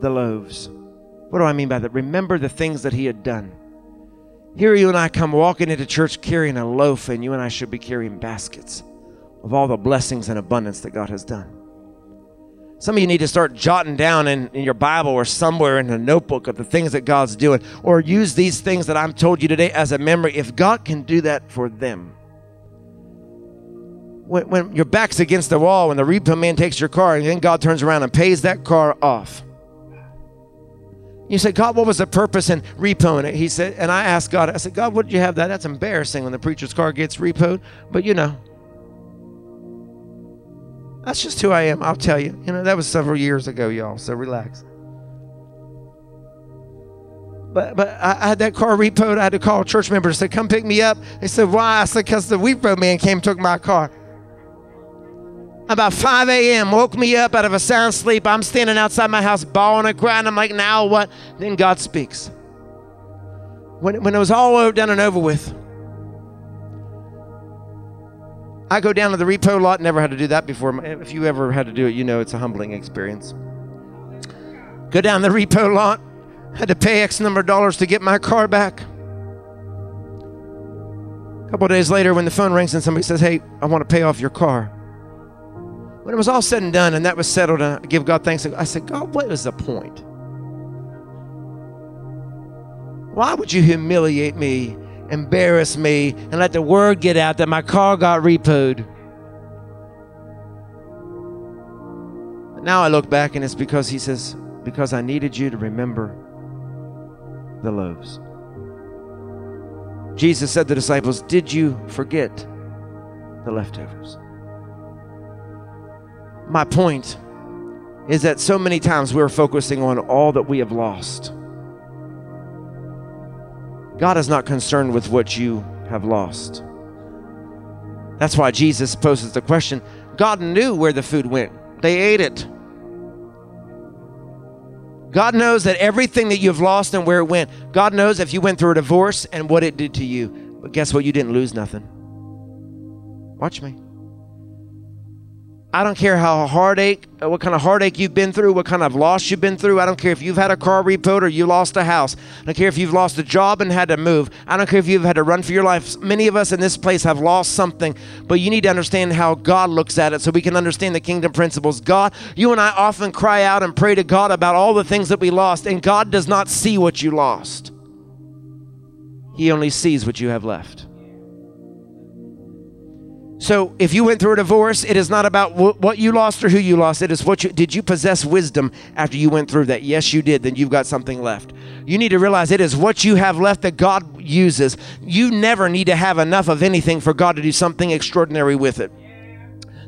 the loaves. What do I mean by that? Remember the things that he had done. Here you and I come walking into church carrying a loaf, and you and I should be carrying baskets of all the blessings and abundance that God has done. Some of you need to start jotting down in, in, your Bible or somewhere in a notebook of the things that God's doing, or use these things that I'm told you today as a memory. If God can do that for them, when, when your back's against the wall, when the repo man takes your car, and then God turns around and pays that car off. You said, God, what was the purpose in repoing it? He said, and I asked God, I said, God, what did you have that? That's embarrassing when the preacher's car gets repoed. But you know, that's just who I am. I'll tell you. You know, that was several years ago, y'all. So relax. But but I, I had that car repoed. I had to call a church member to say, come pick me up. They said, why? I said, because the repo man came and took my car. About 5 a.m., woke me up out of a sound sleep. I'm standing outside my house, bawling and crying. I'm like, now what? Then God speaks. When, when it was all done and over with, I go down to the repo lot. Never had to do that before. If you ever had to do it, you know it's a humbling experience. Go down the repo lot. Had to pay X number of dollars to get my car back. A couple days later, when the phone rings and somebody says, Hey, I want to pay off your car. When it was all said and done and that was settled, and I give God thanks, I said, God, what was the point? Why would you humiliate me, embarrass me, and let the word get out that my car got repoed? But now I look back and it's because he says, Because I needed you to remember the loaves. Jesus said to the disciples, Did you forget the leftovers? My point is that so many times we're focusing on all that we have lost. God is not concerned with what you have lost. That's why Jesus poses the question God knew where the food went, they ate it. God knows that everything that you've lost and where it went. God knows if you went through a divorce and what it did to you. But guess what? You didn't lose nothing. Watch me. I don't care how heartache, uh, what kind of heartache you've been through, what kind of loss you've been through. I don't care if you've had a car repoed or you lost a house. I don't care if you've lost a job and had to move. I don't care if you've had to run for your life. Many of us in this place have lost something, but you need to understand how God looks at it so we can understand the kingdom principles. God, you and I often cry out and pray to God about all the things that we lost, and God does not see what you lost. He only sees what you have left. So if you went through a divorce, it is not about wh- what you lost or who you lost. It is what you did you possess wisdom after you went through that? Yes, you did. Then you've got something left. You need to realize it is what you have left that God uses. You never need to have enough of anything for God to do something extraordinary with it.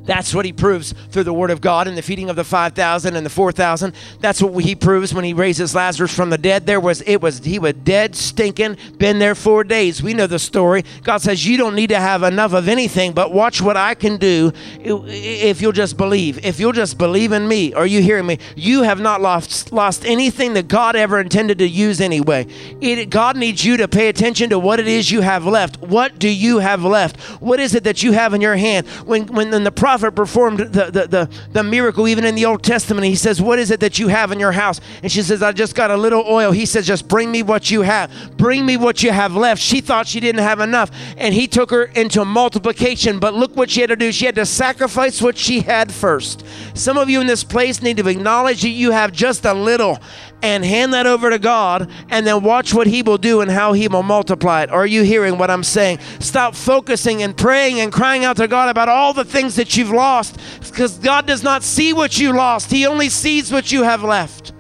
That's what he proves through the word of God and the feeding of the 5,000 and the 4,000. That's what he proves when he raises Lazarus from the dead. There was, it was, he was dead, stinking, been there four days. We know the story. God says, You don't need to have enough of anything, but watch what I can do if you'll just believe. If you'll just believe in me. Are you hearing me? You have not lost, lost anything that God ever intended to use anyway. It, God needs you to pay attention to what it is you have left. What do you have left? What is it that you have in your hand? When, when the prophet performed the, the, the, the, miracle, even in the Old Testament. He says, What is it that you have in your house? And she says, I just got a little oil. He says, Just bring me what you have. Bring me what you have left. She thought she didn't have enough. And he took her into multiplication. But look what she had to do. She had to sacrifice what she had first. Some of you in this place need to acknowledge that you have just a little and hand that over to God and then watch what He will do and how He will multiply it. Are you hearing what I'm saying? Stop focusing and praying and crying out to God about all the things that you've lost because God does not see what you lost, He only sees what you have left.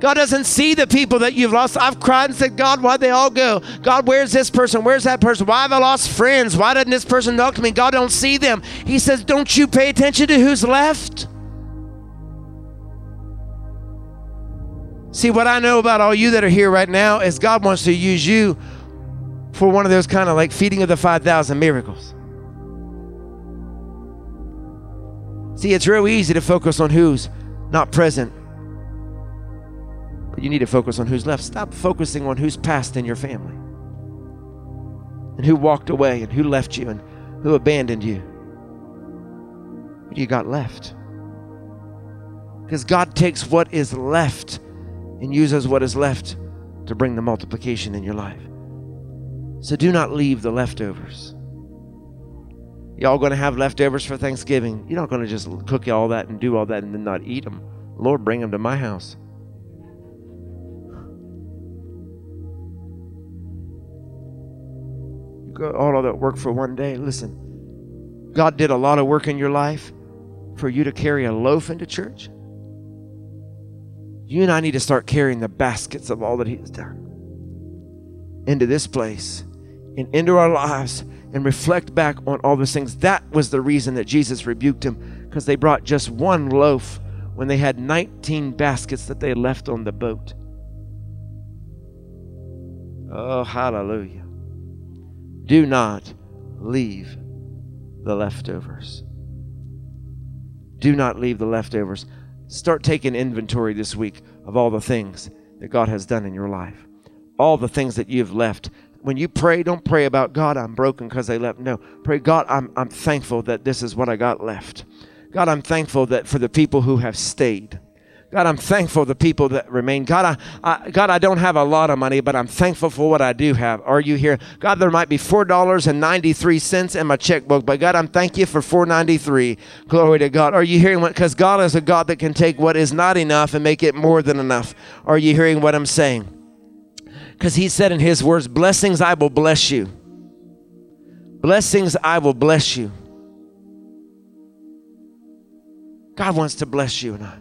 God doesn't see the people that you've lost. I've cried and said, God, why'd they all go? God, where's this person? Where's that person? Why have I lost friends? Why didn't this person talk to me? God don't see them. He says, Don't you pay attention to who's left? See, what I know about all you that are here right now is God wants to use you for one of those kind of like feeding of the 5,000 miracles. See, it's real easy to focus on who's not present, but you need to focus on who's left. Stop focusing on who's passed in your family and who walked away and who left you and who abandoned you. What you got left? Because God takes what is left and uses what is left to bring the multiplication in your life. So do not leave the leftovers. Y'all going to have leftovers for Thanksgiving. You're not going to just cook all that and do all that and then not eat them. Lord, bring them to my house. You got all of that work for one day. Listen, God did a lot of work in your life for you to carry a loaf into church? You and I need to start carrying the baskets of all that He has done into this place and into our lives and reflect back on all those things. That was the reason that Jesus rebuked him because they brought just one loaf when they had 19 baskets that they left on the boat. Oh, hallelujah. Do not leave the leftovers. Do not leave the leftovers. Start taking inventory this week of all the things that God has done in your life, all the things that you've left. When you pray, don't pray about God, I'm broken because they left. No, pray, God, I'm, I'm thankful that this is what I got left. God, I'm thankful that for the people who have stayed. God, I'm thankful the people that remain. God, I, I, God, I don't have a lot of money, but I'm thankful for what I do have. Are you here? God, there might be four dollars and ninety three cents in my checkbook, but God, I'm thank you for four ninety three. Glory to God. Are you hearing what? Because God is a God that can take what is not enough and make it more than enough. Are you hearing what I'm saying? Because He said in His words, "Blessings I will bless you. Blessings I will bless you." God wants to bless you and I.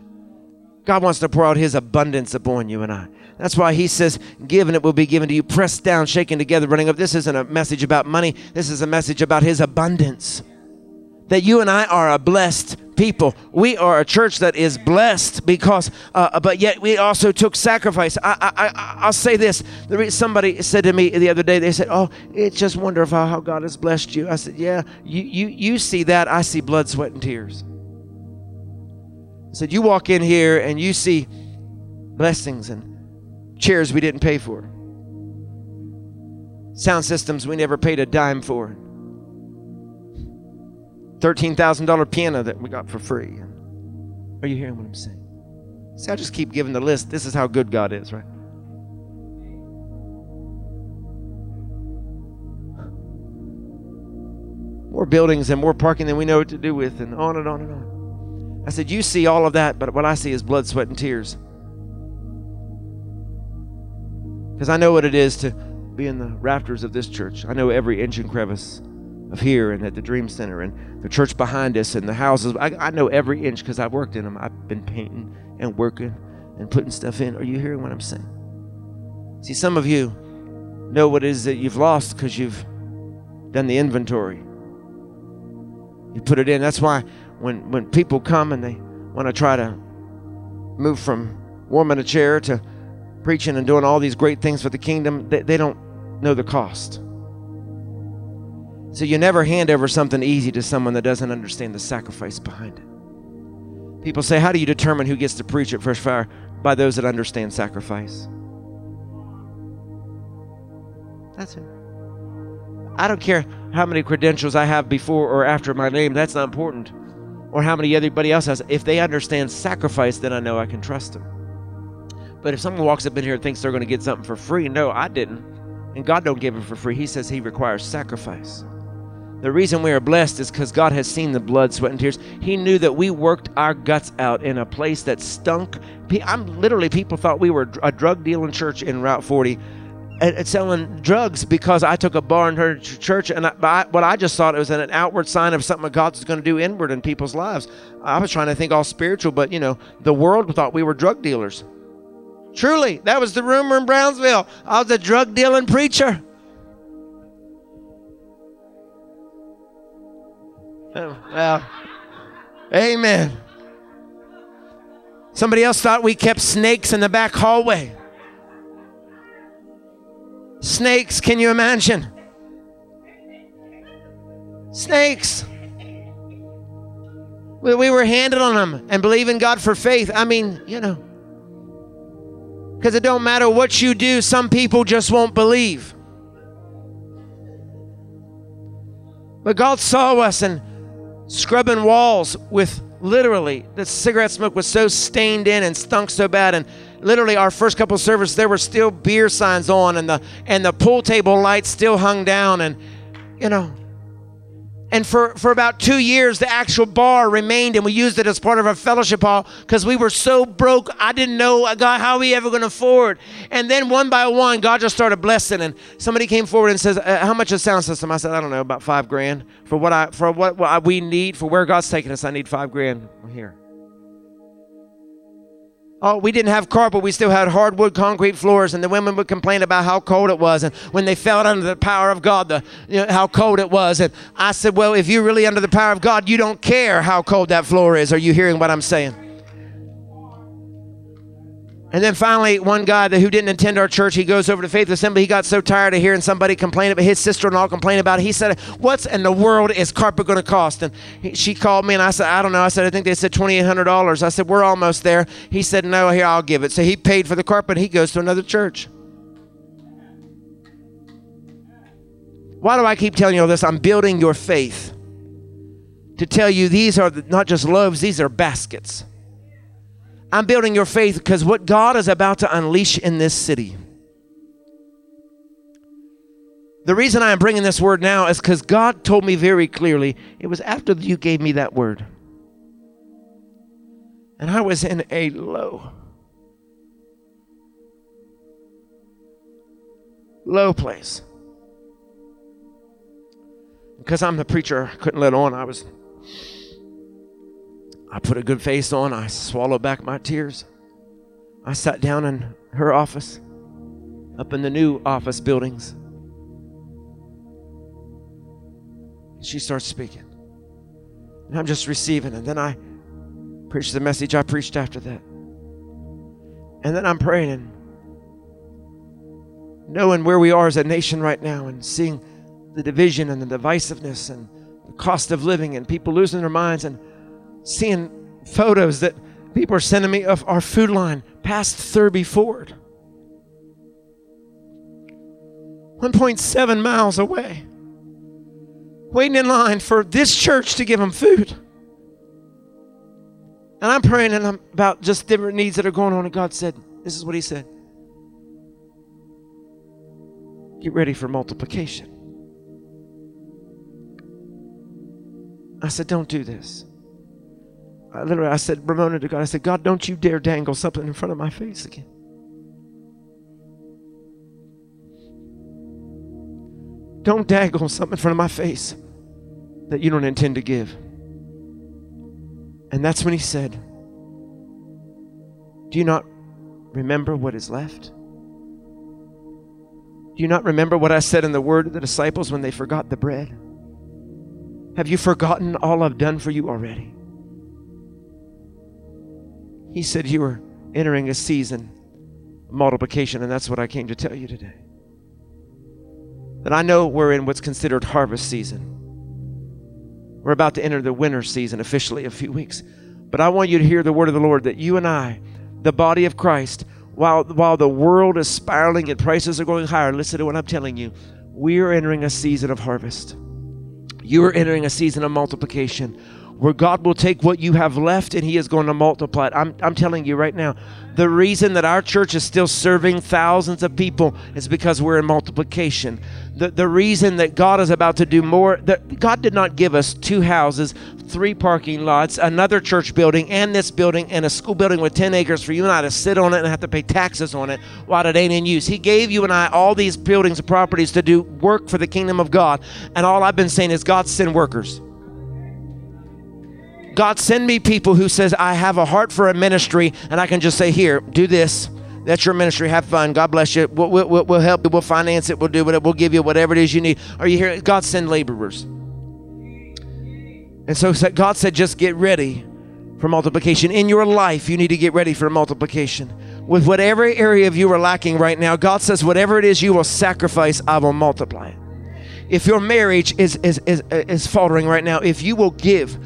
God wants to pour out his abundance upon you and I. That's why he says, Give and it will be given to you, pressed down, shaken together, running up. This isn't a message about money, this is a message about his abundance. That you and I are a blessed people. We are a church that is blessed because, uh, but yet we also took sacrifice. I, I, I, I'll say this. Somebody said to me the other day, they said, Oh, it's just wonderful how, how God has blessed you. I said, Yeah, you, you, you see that. I see blood, sweat, and tears. Said, You walk in here and you see blessings and chairs we didn't pay for, sound systems we never paid a dime for, $13,000 piano that we got for free. Are you hearing what I'm saying? See, I just keep giving the list. This is how good God is, right? More buildings and more parking than we know what to do with, and on and on and on. I said, You see all of that, but what I see is blood, sweat, and tears. Because I know what it is to be in the rafters of this church. I know every inch and crevice of here and at the Dream Center and the church behind us and the houses. I, I know every inch because I've worked in them. I've been painting and working and putting stuff in. Are you hearing what I'm saying? See, some of you know what it is that you've lost because you've done the inventory. You put it in. That's why when when people come and they want to try to move from warming a chair to preaching and doing all these great things for the kingdom, they, they don't know the cost. So you never hand over something easy to someone that doesn't understand the sacrifice behind it. People say, How do you determine who gets to preach at Fresh Fire? By those that understand sacrifice. That's it. I don't care how many credentials I have before or after my name, that's not important or how many everybody else has. If they understand sacrifice, then I know I can trust them. But if someone walks up in here and thinks they're going to get something for free, no, I didn't. And God don't give it for free. He says He requires sacrifice. The reason we are blessed is because God has seen the blood, sweat, and tears. He knew that we worked our guts out in a place that stunk. I'm literally, people thought we were a drug dealing church in Route 40 and selling drugs because I took a bar in her church, and I, what I just thought it was an outward sign of something God's going to do inward in people's lives. I was trying to think all spiritual, but you know, the world thought we were drug dealers. Truly, that was the rumor in Brownsville. I was a drug dealing preacher. Oh, well, amen. Somebody else thought we kept snakes in the back hallway. Snakes, can you imagine? Snakes. We, we were handling them and believing God for faith. I mean, you know. Because it don't matter what you do, some people just won't believe. But God saw us and scrubbing walls with literally the cigarette smoke was so stained in and stunk so bad and literally our first couple services there were still beer signs on and the and the pool table lights still hung down and you know And for, for about two years, the actual bar remained, and we used it as part of our fellowship hall because we were so broke. I didn't know God how we ever going to afford. And then one by one, God just started blessing. And somebody came forward and says, uh, "How much is sound system?" I said, "I don't know, about five grand for what I for what, what we need for where God's taking us. I need five grand here." Oh, we didn't have carpet. We still had hardwood concrete floors, and the women would complain about how cold it was. And when they felt under the power of God, the, you know, how cold it was. And I said, Well, if you're really under the power of God, you don't care how cold that floor is. Are you hearing what I'm saying? And then finally, one guy who didn't attend our church, he goes over to Faith Assembly. He got so tired of hearing somebody complain about his sister-in-law complain about it. He said, "What's in the world is carpet going to cost?" And he, she called me, and I said, "I don't know." I said, "I think they said twenty-eight hundred dollars." I said, "We're almost there." He said, "No, here I'll give it." So he paid for the carpet. He goes to another church. Why do I keep telling you all this? I'm building your faith to tell you these are not just loaves; these are baskets. I'm building your faith because what God is about to unleash in this city. The reason I am bringing this word now is because God told me very clearly it was after you gave me that word. And I was in a low, low place. Because I'm the preacher, I couldn't let on. I was I put a good face on. I swallowed back my tears. I sat down in her office, up in the new office buildings. She starts speaking. And I'm just receiving. And then I preach the message I preached after that. And then I'm praying and knowing where we are as a nation right now and seeing the division and the divisiveness and the cost of living and people losing their minds and seeing photos that people are sending me of our food line past Thurby Ford. 1.7 miles away, waiting in line for this church to give them food. And I'm praying and I'm about just different needs that are going on, and God said, This is what He said. Get ready for multiplication. I said, Don't do this. I literally, I said, Ramona to God, I said, God, don't you dare dangle something in front of my face again. Don't dangle something in front of my face that you don't intend to give. And that's when he said, Do you not remember what is left? Do you not remember what I said in the word of the disciples when they forgot the bread? Have you forgotten all I've done for you already? He said you were entering a season of multiplication, and that's what I came to tell you today. That I know we're in what's considered harvest season. We're about to enter the winter season officially a few weeks. But I want you to hear the word of the Lord that you and I, the body of Christ, while, while the world is spiraling and prices are going higher, listen to what I'm telling you. We are entering a season of harvest. You are entering a season of multiplication where God will take what you have left and He is going to multiply it. I'm, I'm telling you right now, the reason that our church is still serving thousands of people is because we're in multiplication. The, the reason that God is about to do more, that God did not give us two houses, three parking lots, another church building, and this building, and a school building with 10 acres for you and I to sit on it and have to pay taxes on it while it ain't in use. He gave you and I all these buildings and properties to do work for the kingdom of God. And all I've been saying is, God, send workers. God, send me people who says I have a heart for a ministry, and I can just say, here, do this. That's your ministry. Have fun. God bless you. We'll, we'll, we'll help you. We'll finance it. We'll do it. We'll give you whatever it is you need. Are you here? God send laborers. And so God said, just get ready for multiplication. In your life, you need to get ready for multiplication. With whatever area of you are lacking right now, God says, whatever it is you will sacrifice, I will multiply it. If your marriage is, is, is, is faltering right now, if you will give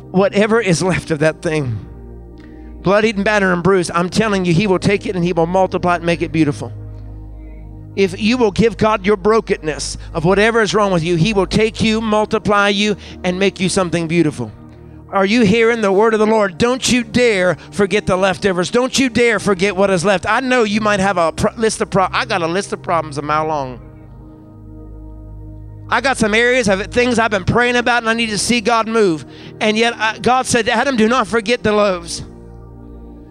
whatever is left of that thing, bloodied and battered and bruised, I'm telling you, He will take it and He will multiply it and make it beautiful. If you will give God your brokenness of whatever is wrong with you, He will take you, multiply you, and make you something beautiful. Are you hearing the word of the Lord? Don't you dare forget the leftovers. Don't you dare forget what is left. I know you might have a list of problems. I got a list of problems a mile long. I got some areas of things I've been praying about and I need to see God move. And yet I, God said, Adam, do not forget the loaves.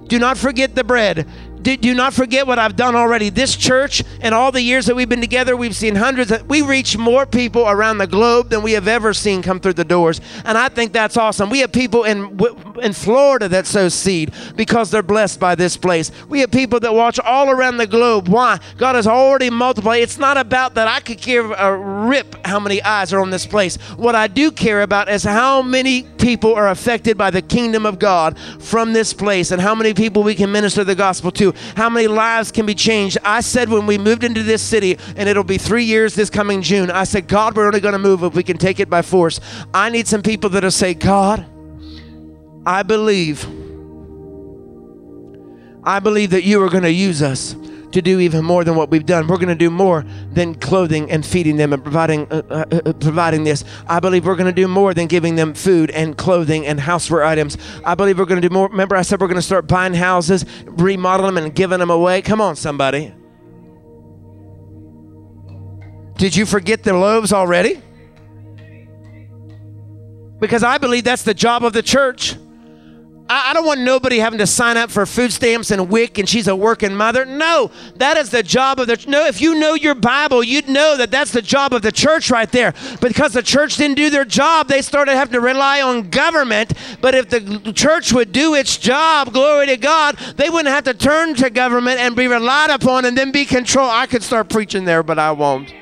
Do not forget the bread do, not forget what I've done already. This church and all the years that we've been together, we've seen hundreds. Of, we reach more people around the globe than we have ever seen come through the doors, and I think that's awesome. We have people in in Florida that sow seed because they're blessed by this place. We have people that watch all around the globe. Why? God has already multiplied. It's not about that I could give a uh, rip how many eyes are on this place. What I do care about is how many people are affected by the kingdom of God from this place, and how many people we can minister the gospel to how many lives can be changed. I said when we moved into this city, and it'll be three years this coming June, I said, God, we're only going to move if we can take it by force. I need some people that'll say, God, I believe. I believe that you are going to use us to do even more than what we've done. We're going to do more than clothing and feeding them and providing uh, uh, uh providing this. I believe we're going to do more than giving them food and clothing and houseware items. I believe we're going to do more. Remember, I said we're going to start buying houses, remodel them, and giving them away. Come on, somebody. Did you forget the loaves already? Because I believe that's the job of the church. I, I don't want nobody having to sign up for food stamps and WIC and she's a working mother. No, that is the job of the no. If you know your Bible, you'd know that that's the job of the church right there. Because the church didn't do their job, they started having to rely on government. But if the church would do its job, glory to God, they wouldn't have to turn to government and be relied upon and then be controlled. I could start preaching there, but I won't.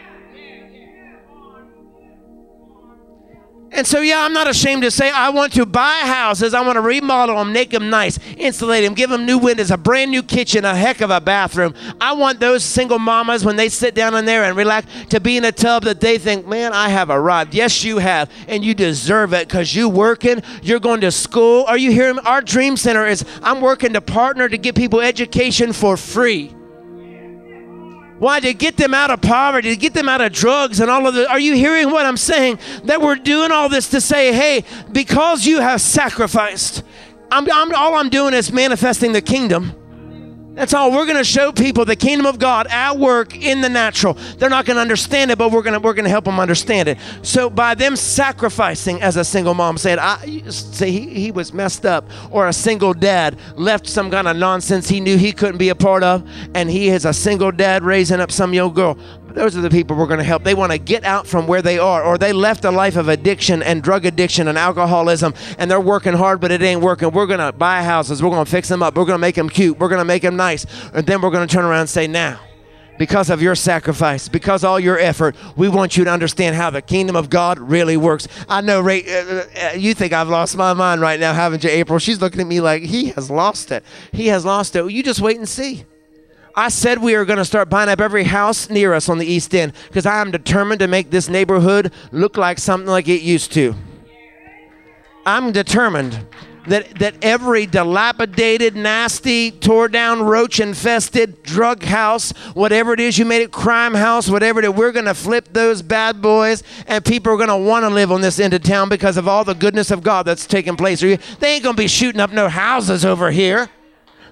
And so, yeah, I'm not ashamed to say I want to buy houses. I want to remodel them, make them nice, insulate them, give them new windows, a brand new kitchen, a heck of a bathroom. I want those single mamas, when they sit down in there and relax, to be in a tub that they think, man, I have arrived. Yes, you have. And you deserve it because you're working, you're going to school. Are you hearing? Our dream center is I'm working to partner to get people education for free. Why? To get them out of poverty, to get them out of drugs and all of the. Are you hearing what I'm saying? That we're doing all this to say, hey, because you have sacrificed, I'm, I'm all I'm doing is manifesting the kingdom. That's all. We're going to show people the kingdom of God at work in the natural. They're not going to understand it, but we're going to we're going to help them understand it. So by them sacrificing, as a single mom said, I say he, he was messed up, or a single dad left some kind of nonsense he knew he couldn't be a part of, and he is a single dad raising up some young girl. Those are the people we're going to help. They want to get out from where they are, or they left a life of addiction and drug addiction and alcoholism, and they're working hard, but it ain't working. We're going to buy houses. We're going to fix them up. We're going to make them cute. We're going to make them nice. And then we're going to turn around and say, now, because of your sacrifice, because all your effort, we want you to understand how the kingdom of God really works. I know, Ray, uh, uh, you think I've lost my mind right now, haven't you, April? She's looking at me like he has lost it. He has lost it. You just wait and see. I said we are going to start buying up every house near us on the East End because I am determined to make this neighborhood look like something like it used to. I'm determined that, that every dilapidated, nasty, tore down, roach infested drug house, whatever it is you made it, crime house, whatever it is, we're going to flip those bad boys and people are going to want to live on this end of town because of all the goodness of God that's taking place. They ain't going to be shooting up no houses over here.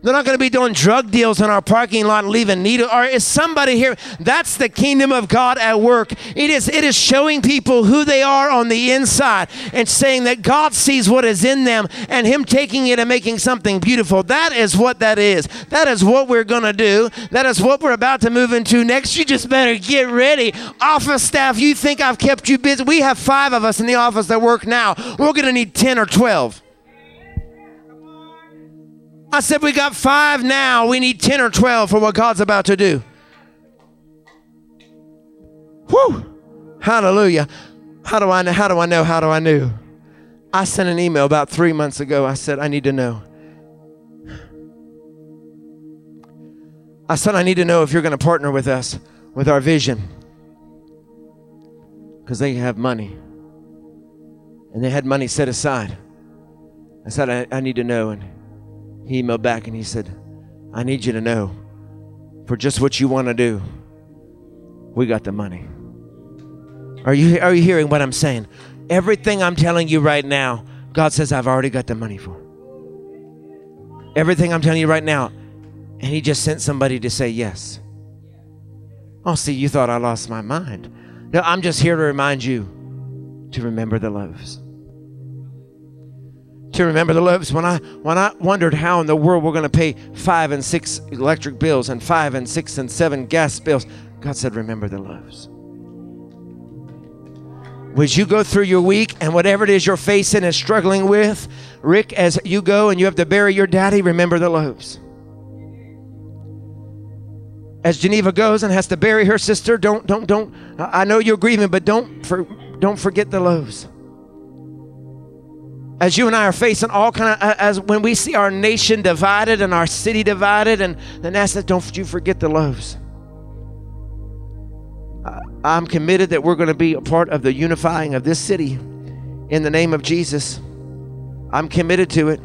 They're not going to be doing drug deals in our parking lot and leaving needle. Or is somebody here? That's the kingdom of God at work. It is, it is showing people who they are on the inside and saying that God sees what is in them and Him taking it and making something beautiful. That is what that is. That is what we're going to do. That is what we're about to move into next. You just better get ready. Office staff, you think I've kept you busy? We have five of us in the office that work now. We're going to need 10 or 12. I said, We got five now. We need 10 or 12 for what God's about to do. Whew. Hallelujah. How do I know? How do I know? How do I know? I sent an email about three months ago. I said, I need to know. I said, I need to know if you're going to partner with us with our vision. Because they have money. And they had money set aside. I said, I, I need to know. And he emailed back and he said, I need you to know for just what you want to do, we got the money. Are you, are you hearing what I'm saying? Everything I'm telling you right now, God says, I've already got the money for. Everything I'm telling you right now. And He just sent somebody to say yes. Oh, see, you thought I lost my mind. No, I'm just here to remind you to remember the loaves. To remember the loaves. When I when I wondered how in the world we're going to pay five and six electric bills and five and six and seven gas bills, God said, "Remember the loaves." Would you go through your week and whatever it is you're facing and struggling with, Rick, as you go and you have to bury your daddy, remember the loaves. As Geneva goes and has to bury her sister, don't, don't, don't. I know you're grieving, but don't, for, don't forget the loaves. As you and I are facing all kind of, as when we see our nation divided and our city divided, and then that's it. Don't you forget the loaves. I'm committed that we're going to be a part of the unifying of this city in the name of Jesus. I'm committed to it.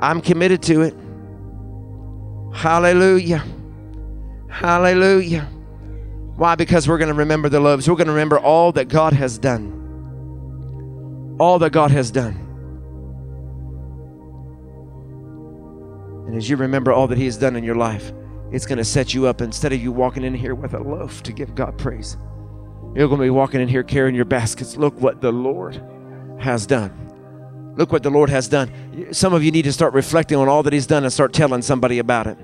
I'm committed to it. Hallelujah. Hallelujah. Why? Because we're going to remember the loaves. We're going to remember all that God has done. All that God has done. And as you remember all that He has done in your life, it's going to set you up instead of you walking in here with a loaf to give God praise. You're going to be walking in here carrying your baskets. Look what the Lord has done. Look what the Lord has done. Some of you need to start reflecting on all that He's done and start telling somebody about it.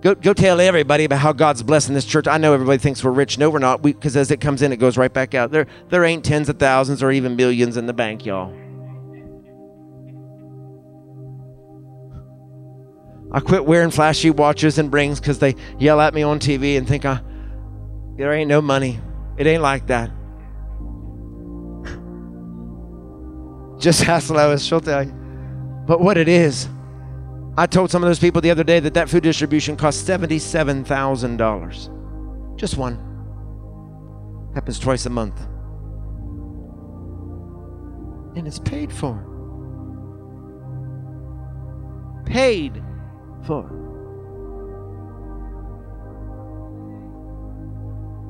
Go, go tell everybody about how God's blessing this church. I know everybody thinks we're rich. No, we're not. Because as it comes in, it goes right back out. There, there ain't tens of thousands or even millions in the bank, y'all. I quit wearing flashy watches and rings because they yell at me on TV and think I, there ain't no money. It ain't like that. Just ask Lois, she'll tell you. But what it is, I told some of those people the other day that that food distribution cost $77,000. Just one. Happens twice a month. And it's paid for. Paid for.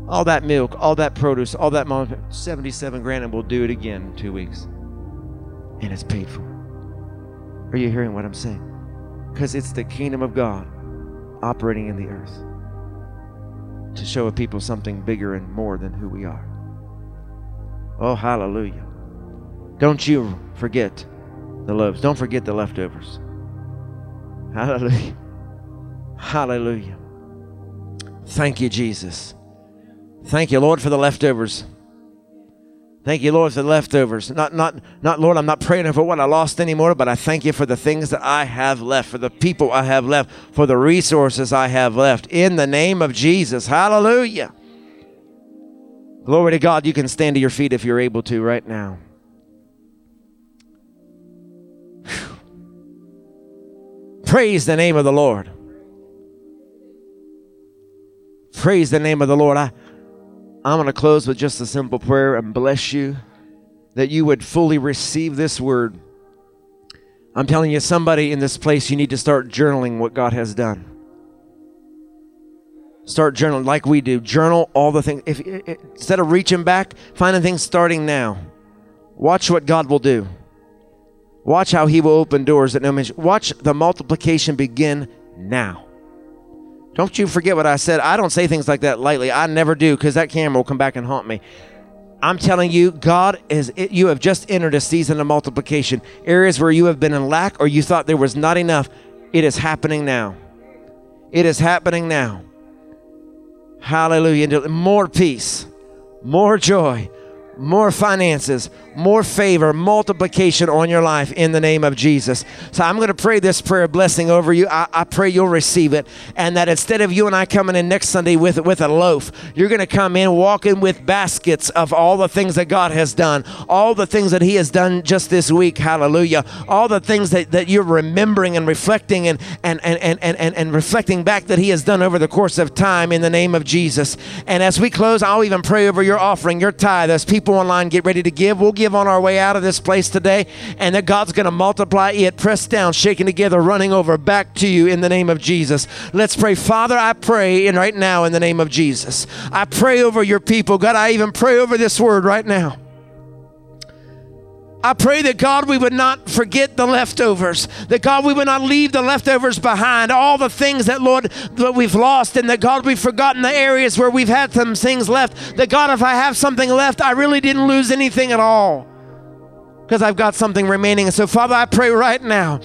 All that milk, all that produce, all that 77 grand, and we'll do it again in two weeks. And it's paid for. Are you hearing what I'm saying? Because it's the kingdom of God operating in the earth to show a people something bigger and more than who we are. Oh, hallelujah. Don't you forget the loaves. Don't forget the leftovers. Hallelujah. Hallelujah. Thank you, Jesus. Thank you, Lord, for the leftovers. Thank you, Lord, for the leftovers. Not, not, not, Lord, I'm not praying for what I lost anymore, but I thank you for the things that I have left, for the people I have left, for the resources I have left. In the name of Jesus. Hallelujah. Glory to God. You can stand to your feet if you're able to right now. Praise the name of the Lord. Praise the name of the Lord. I, I'm going to close with just a simple prayer and bless you that you would fully receive this word. I'm telling you, somebody in this place, you need to start journaling what God has done. Start journaling like we do. Journal all the things. If, instead of reaching back, finding things starting now. Watch what God will do. Watch how He will open doors that no man. Watch the multiplication begin now. Don't you forget what I said. I don't say things like that lightly. I never do because that camera will come back and haunt me. I'm telling you, God is, you have just entered a season of multiplication. Areas where you have been in lack or you thought there was not enough, it is happening now. It is happening now. Hallelujah. More peace, more joy, more finances, more favor, multiplication on your life in the name of Jesus. So I'm going to pray this prayer blessing over you. I, I, pray you'll receive it. And that instead of you and I coming in next Sunday with, with a loaf, you're going to come in walking with baskets of all the things that God has done, all the things that He has done just this week. Hallelujah. All the things that, that you're remembering and reflecting and, and, and, and, and, and reflecting back that He has done over the course of time in the name of Jesus. And as we close, I'll even pray over your offering, your tithe. As people online get ready to give, we'll give give on our way out of this place today, and that God's going to multiply it, pressed down, shaken together, running over back to you in the name of Jesus. Let's pray. Father, I pray, and right now in the name of Jesus, I pray over your people. God, I even pray over this word right now. I pray that God, we would not forget the leftovers. That God, we would not leave the leftovers behind. All the things that, Lord, that we've lost, and that God, we've forgotten the areas where we've had some things left. That God, if I have something left, I really didn't lose anything at all because I've got something remaining. And so, Father, I pray right now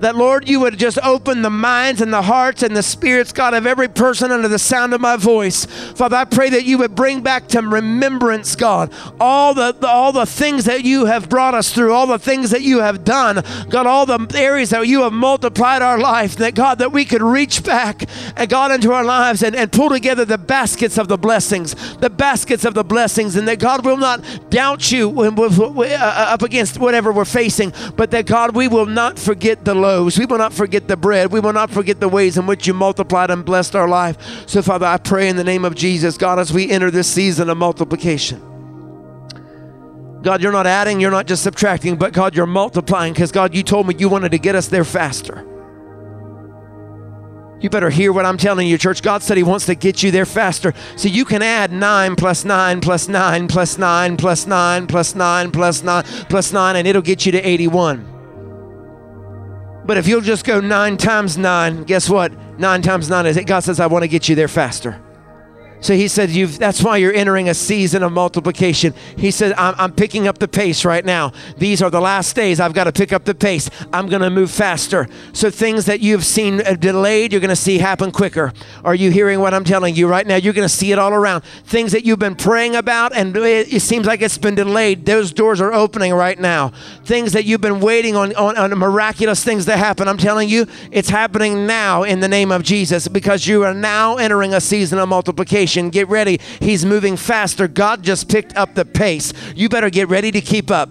that, Lord, you would just open the minds and the hearts and the spirits, God, of every person under the sound of my voice. Father, I pray that you would bring back to remembrance, God, all the, the, all the things that you have brought us through, all the things that you have done, God, all the areas that you have multiplied our life, that God, that we could reach back and God into our lives and, and pull together the baskets of the blessings, the baskets of the blessings, and that God will not doubt you when, uh, up against whatever we're facing, but that God, we will not forget the Lord We will not forget the bread. We will not forget the ways in which you multiplied and blessed our life. So, Father, I pray in the name of Jesus, God, as we enter this season of multiplication. God, you're not adding, you're not just subtracting, but God, you're multiplying because, God, you told me you wanted to get us there faster. You better hear what I'm telling you, church. God said He wants to get you there faster. So you can add 9 plus 9 plus 9 plus 9 plus 9 plus 9 plus 9 plus 9, and it'll get you to 81. But if you'll just go nine times nine, guess what? Nine times nine is it. God says, I want to get you there faster. So he said, You've, that's why you're entering a season of multiplication. He said, I'm, I'm, picking up the pace right now. These are the last days. I've got to pick up the pace. I'm going to move faster. So things that you've seen uh, delayed, you're going to see happen quicker. Are you hearing what I'm telling you right now? You're going to see it all around. Things that you've been praying about and it, it, seems like it's been delayed, those doors are opening right now. Things that you've been waiting on, on, on miraculous things to happen, I'm telling you, it's happening now in the name of Jesus because you are now entering a season of multiplication. Get ready. He's moving faster. God just picked up the pace. You better get ready to keep up.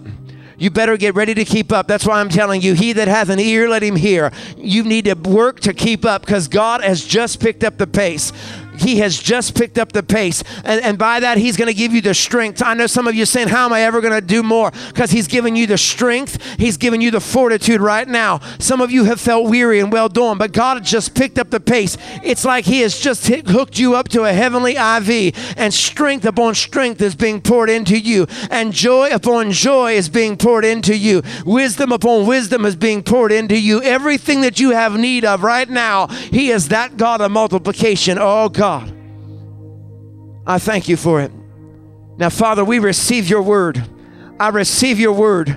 You better get ready to keep up. That's why I'm telling you, he that hath an ear, let him hear. You need to work to keep up because God has just picked up the pace. He has just picked up the pace. And, and by that, He's going to give you the strength. I know some of you saying, How am I ever going to do more? Because He's given you the strength, He's given you the fortitude right now. Some of you have felt weary and well done, but God just picked up the pace. It's like He has just hit, hooked you up to a heavenly IV, and strength upon strength is being poured into you, and joy upon joy is being poured into you, wisdom upon wisdom is being poured into you. Everything that you have need of right now, He is that God of multiplication. Oh, God. God. I thank you for it. Now, Father, we receive your word. I receive your word.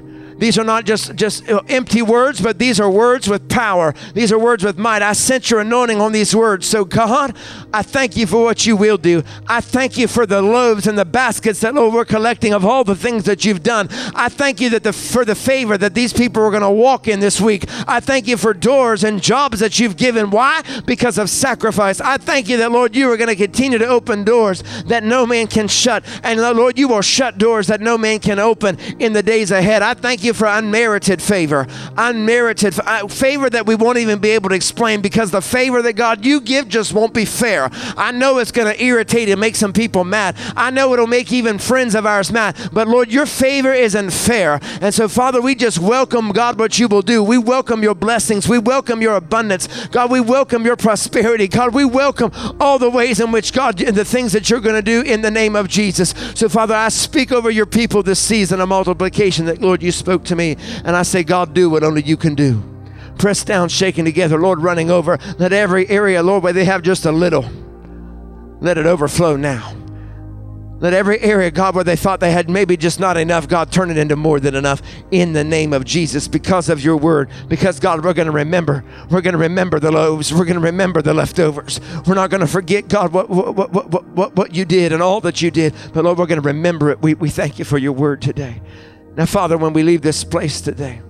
These are not just, just uh, empty words, but these are words with power. These are words with might. I sense your anointing on these words. So, God, I thank you for what you will do. I thank you for the loaves and the baskets that Lord, we're collecting of all the things that you've done. I thank you that the, for the favor that these people are going to walk in this week. I thank you for doors and jobs that you've given. Why? Because of sacrifice. I thank you that, Lord, you are going to continue to open doors that no man can shut. And, Lord, you will shut doors that no man can open in the days ahead. I thank you for unmerited favor, unmerited uh, favor that we won't even be able to explain because the favor that God you give just won't be fair. I know it's going to irritate and make some people mad. I know it'll make even friends of ours mad. But Lord, your favor isn't fair. And so, Father, we just welcome, God, what you will do. We welcome your blessings. We welcome your abundance. God, we welcome your prosperity. God, we welcome all the ways in which, God, and the things that you're going to do in the name of Jesus. So, Father, I speak over your people this season of multiplication that, Lord, you spoke to me. And I say, God, do what only you can do. Press down, shaking together, Lord, running over. Let every area, Lord, where they have just a little, let it overflow now. Let every area, God, where they thought they had maybe just not enough, God, turn it into more than enough in the name of Jesus because of your word. Because, God, we're going to remember. We're going to remember the loaves. We're going to remember the leftovers. We're not going to forget, God, what, what, what, what, what, what you did and all that you did. But, Lord, we're going to remember it. We, we thank you for your word today. Now, Father, when we leave this place today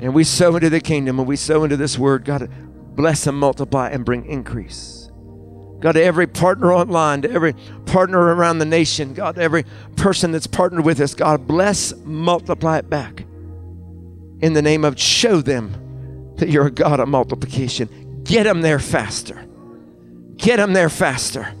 and we sow into the kingdom and we sow into this word, God, bless and multiply and bring increase. God, to every partner online, to every partner around the nation, God, every person that's partnered with us, God, bless, multiply it back. In the name of, show them that you're a God of multiplication. Get them there faster. Get them there faster.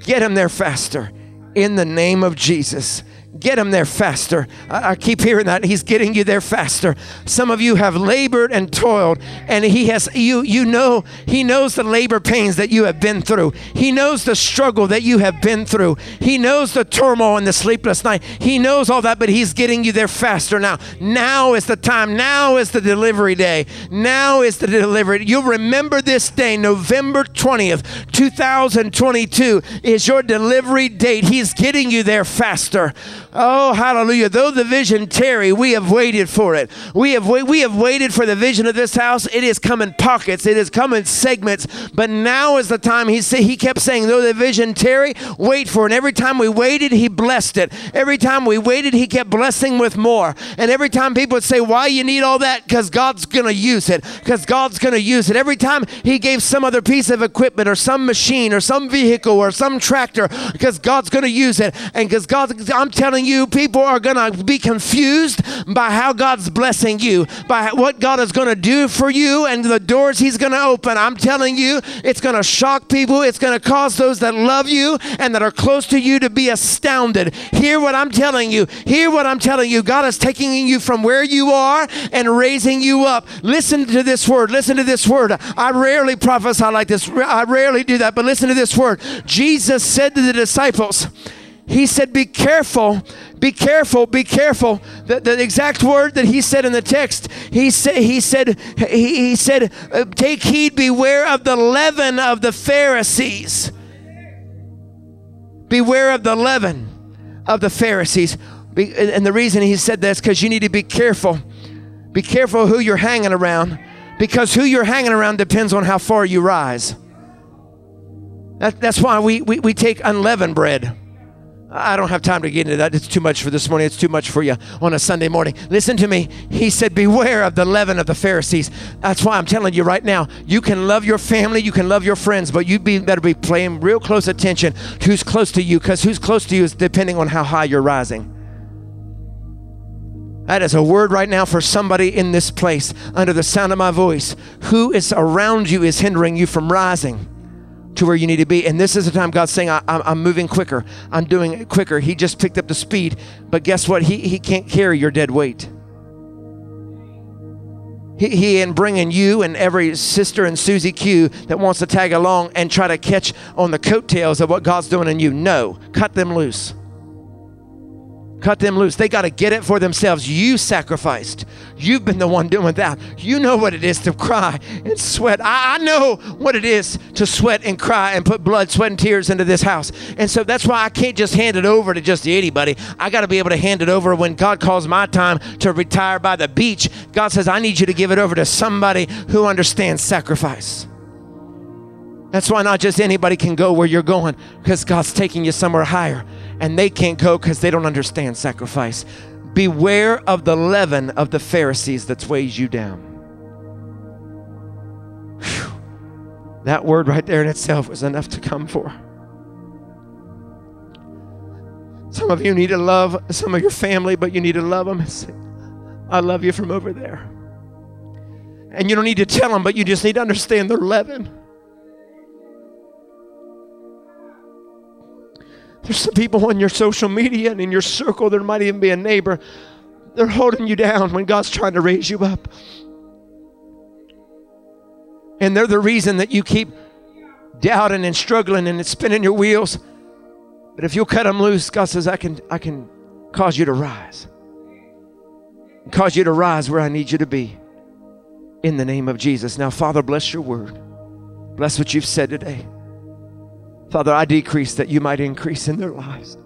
Get them there faster. In the name of Jesus Get him there faster. I, I, keep hearing that. He's getting you there faster. Some of you have labored and toiled, and he has you you know he knows the labor pains that you have been through. He knows the struggle that you have been through. He knows the turmoil and the sleepless night. He knows all that, but he's getting you there faster now. Now is the time. Now is the delivery day. Now is the delivery. You'll remember this day, November 20th, 2022 is your delivery date. He's getting you there faster. Oh, hallelujah. Though the vision tarry, we have waited for it. We have, we have waited for the vision of this house. It is coming pockets, it is coming segments. But now is the time. He, say, he kept saying, though the vision tarry, wait for it. And every time we waited, he blessed it. Every time we waited, he kept blessing with more. And every time people would say, why you need all that? Because God's going to use it. Because God's going to use it. Every time he gave some other piece of equipment or some machine or some vehicle or some tractor, because God's going to use it. And because God, I'm telling telling you, people are going to be confused by how God's blessing you, by what God is going to do for you and the doors He's going to open. I'm telling you, it's going to shock people. It's going to cause those that love you and that are close to you to be astounded. Hear what I'm telling you. Hear what I'm telling you. God is taking you from where you are and raising you up. Listen to this word. Listen to this word. I rarely prophesy like this. I rarely do that, but listen to this word. Jesus said to the disciples, he said, Be careful, be careful, be careful. The, the exact word that he said in the text, he said, he said, he, he said, uh, Take heed, beware of the leaven of the Pharisees. Beware of the leaven of the Pharisees. And the reason he said that is because you need to be careful. Be careful who you're hanging around because who you're hanging around depends on how far you rise. That, that's why we, we, we take unleavened bread. I don't have time to get into that. It's too much for this morning. It's too much for you on a Sunday morning. Listen to me. He said, Beware of the leaven of the Pharisees. That's why I'm telling you right now. You can love your family, you can love your friends, but you be, better be paying real close attention to who's close to you because who's close to you is depending on how high you're rising. That is a word right now for somebody in this place under the sound of my voice. Who is around you is hindering you from rising to where you need to be. And this is the time God's saying, I, am moving quicker. I'm doing it quicker. He just picked up the speed. But guess what? He, he can't carry your dead weight. He, he ain't bringing you and every sister and Susie Q that wants to tag along and try to catch on the coattails of what God's doing in you. No, cut them loose. Cut them loose. They got to get it for themselves. You sacrificed. You've been the one doing that. You know what it is to cry and sweat. I, I, know what it is to sweat and cry and put blood, sweat, and tears into this house. And so that's why I can't just hand it over to just anybody. I got to be able to hand it over when God calls my time to retire by the beach. God says, I need you to give it over to somebody who understands sacrifice. That's why not just anybody can go where you're going because God's taking you somewhere higher and they can't go because they don't understand sacrifice. Beware of the leaven of the Pharisees that weighs you down. Whew. That word right there in itself was enough to come for. Some of you need to love some of your family, but you need to love them and say, I love you from over there. And you don't need to tell them, but you just need to understand their leaven. There's some people on your social media and in your circle, there might even be a neighbor. They're holding you down when God's trying to raise you up. And they're the reason that you keep doubting and struggling and it's spinning your wheels. But if you'll cut them loose, God says, I can, I can cause you to rise. Cause you to rise where I need you to be. In the name of Jesus. Now, Father, bless your word. Bless what you've said today. Father, I decrease that you might increase in their lives.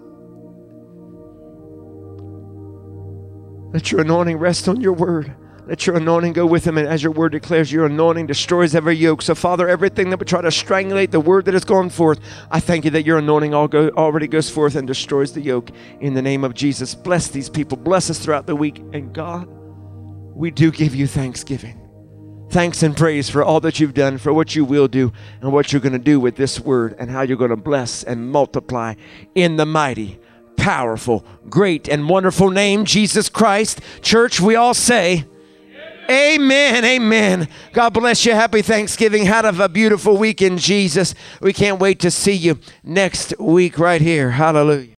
Let your anointing rest on your word. Let your anointing go with them. And as your word declares, your anointing destroys every yoke. So, Father, everything that would try to strangulate the word that has gone forth, I thank you that your anointing go, already goes forth and destroys the yoke in the name of Jesus. Bless these people. Bless us throughout the week. And God, we do give you thanksgiving thanks and praise for all that you've done, for what you will do, and what you're going to do with this word, and how you're going to bless and multiply in the mighty, powerful, great, and wonderful name, Jesus Christ. Church, we all say, Amen. Amen. God bless you. Happy Thanksgiving. Have a beautiful week in Jesus. We can't wait to see you next week right here. Hallelujah.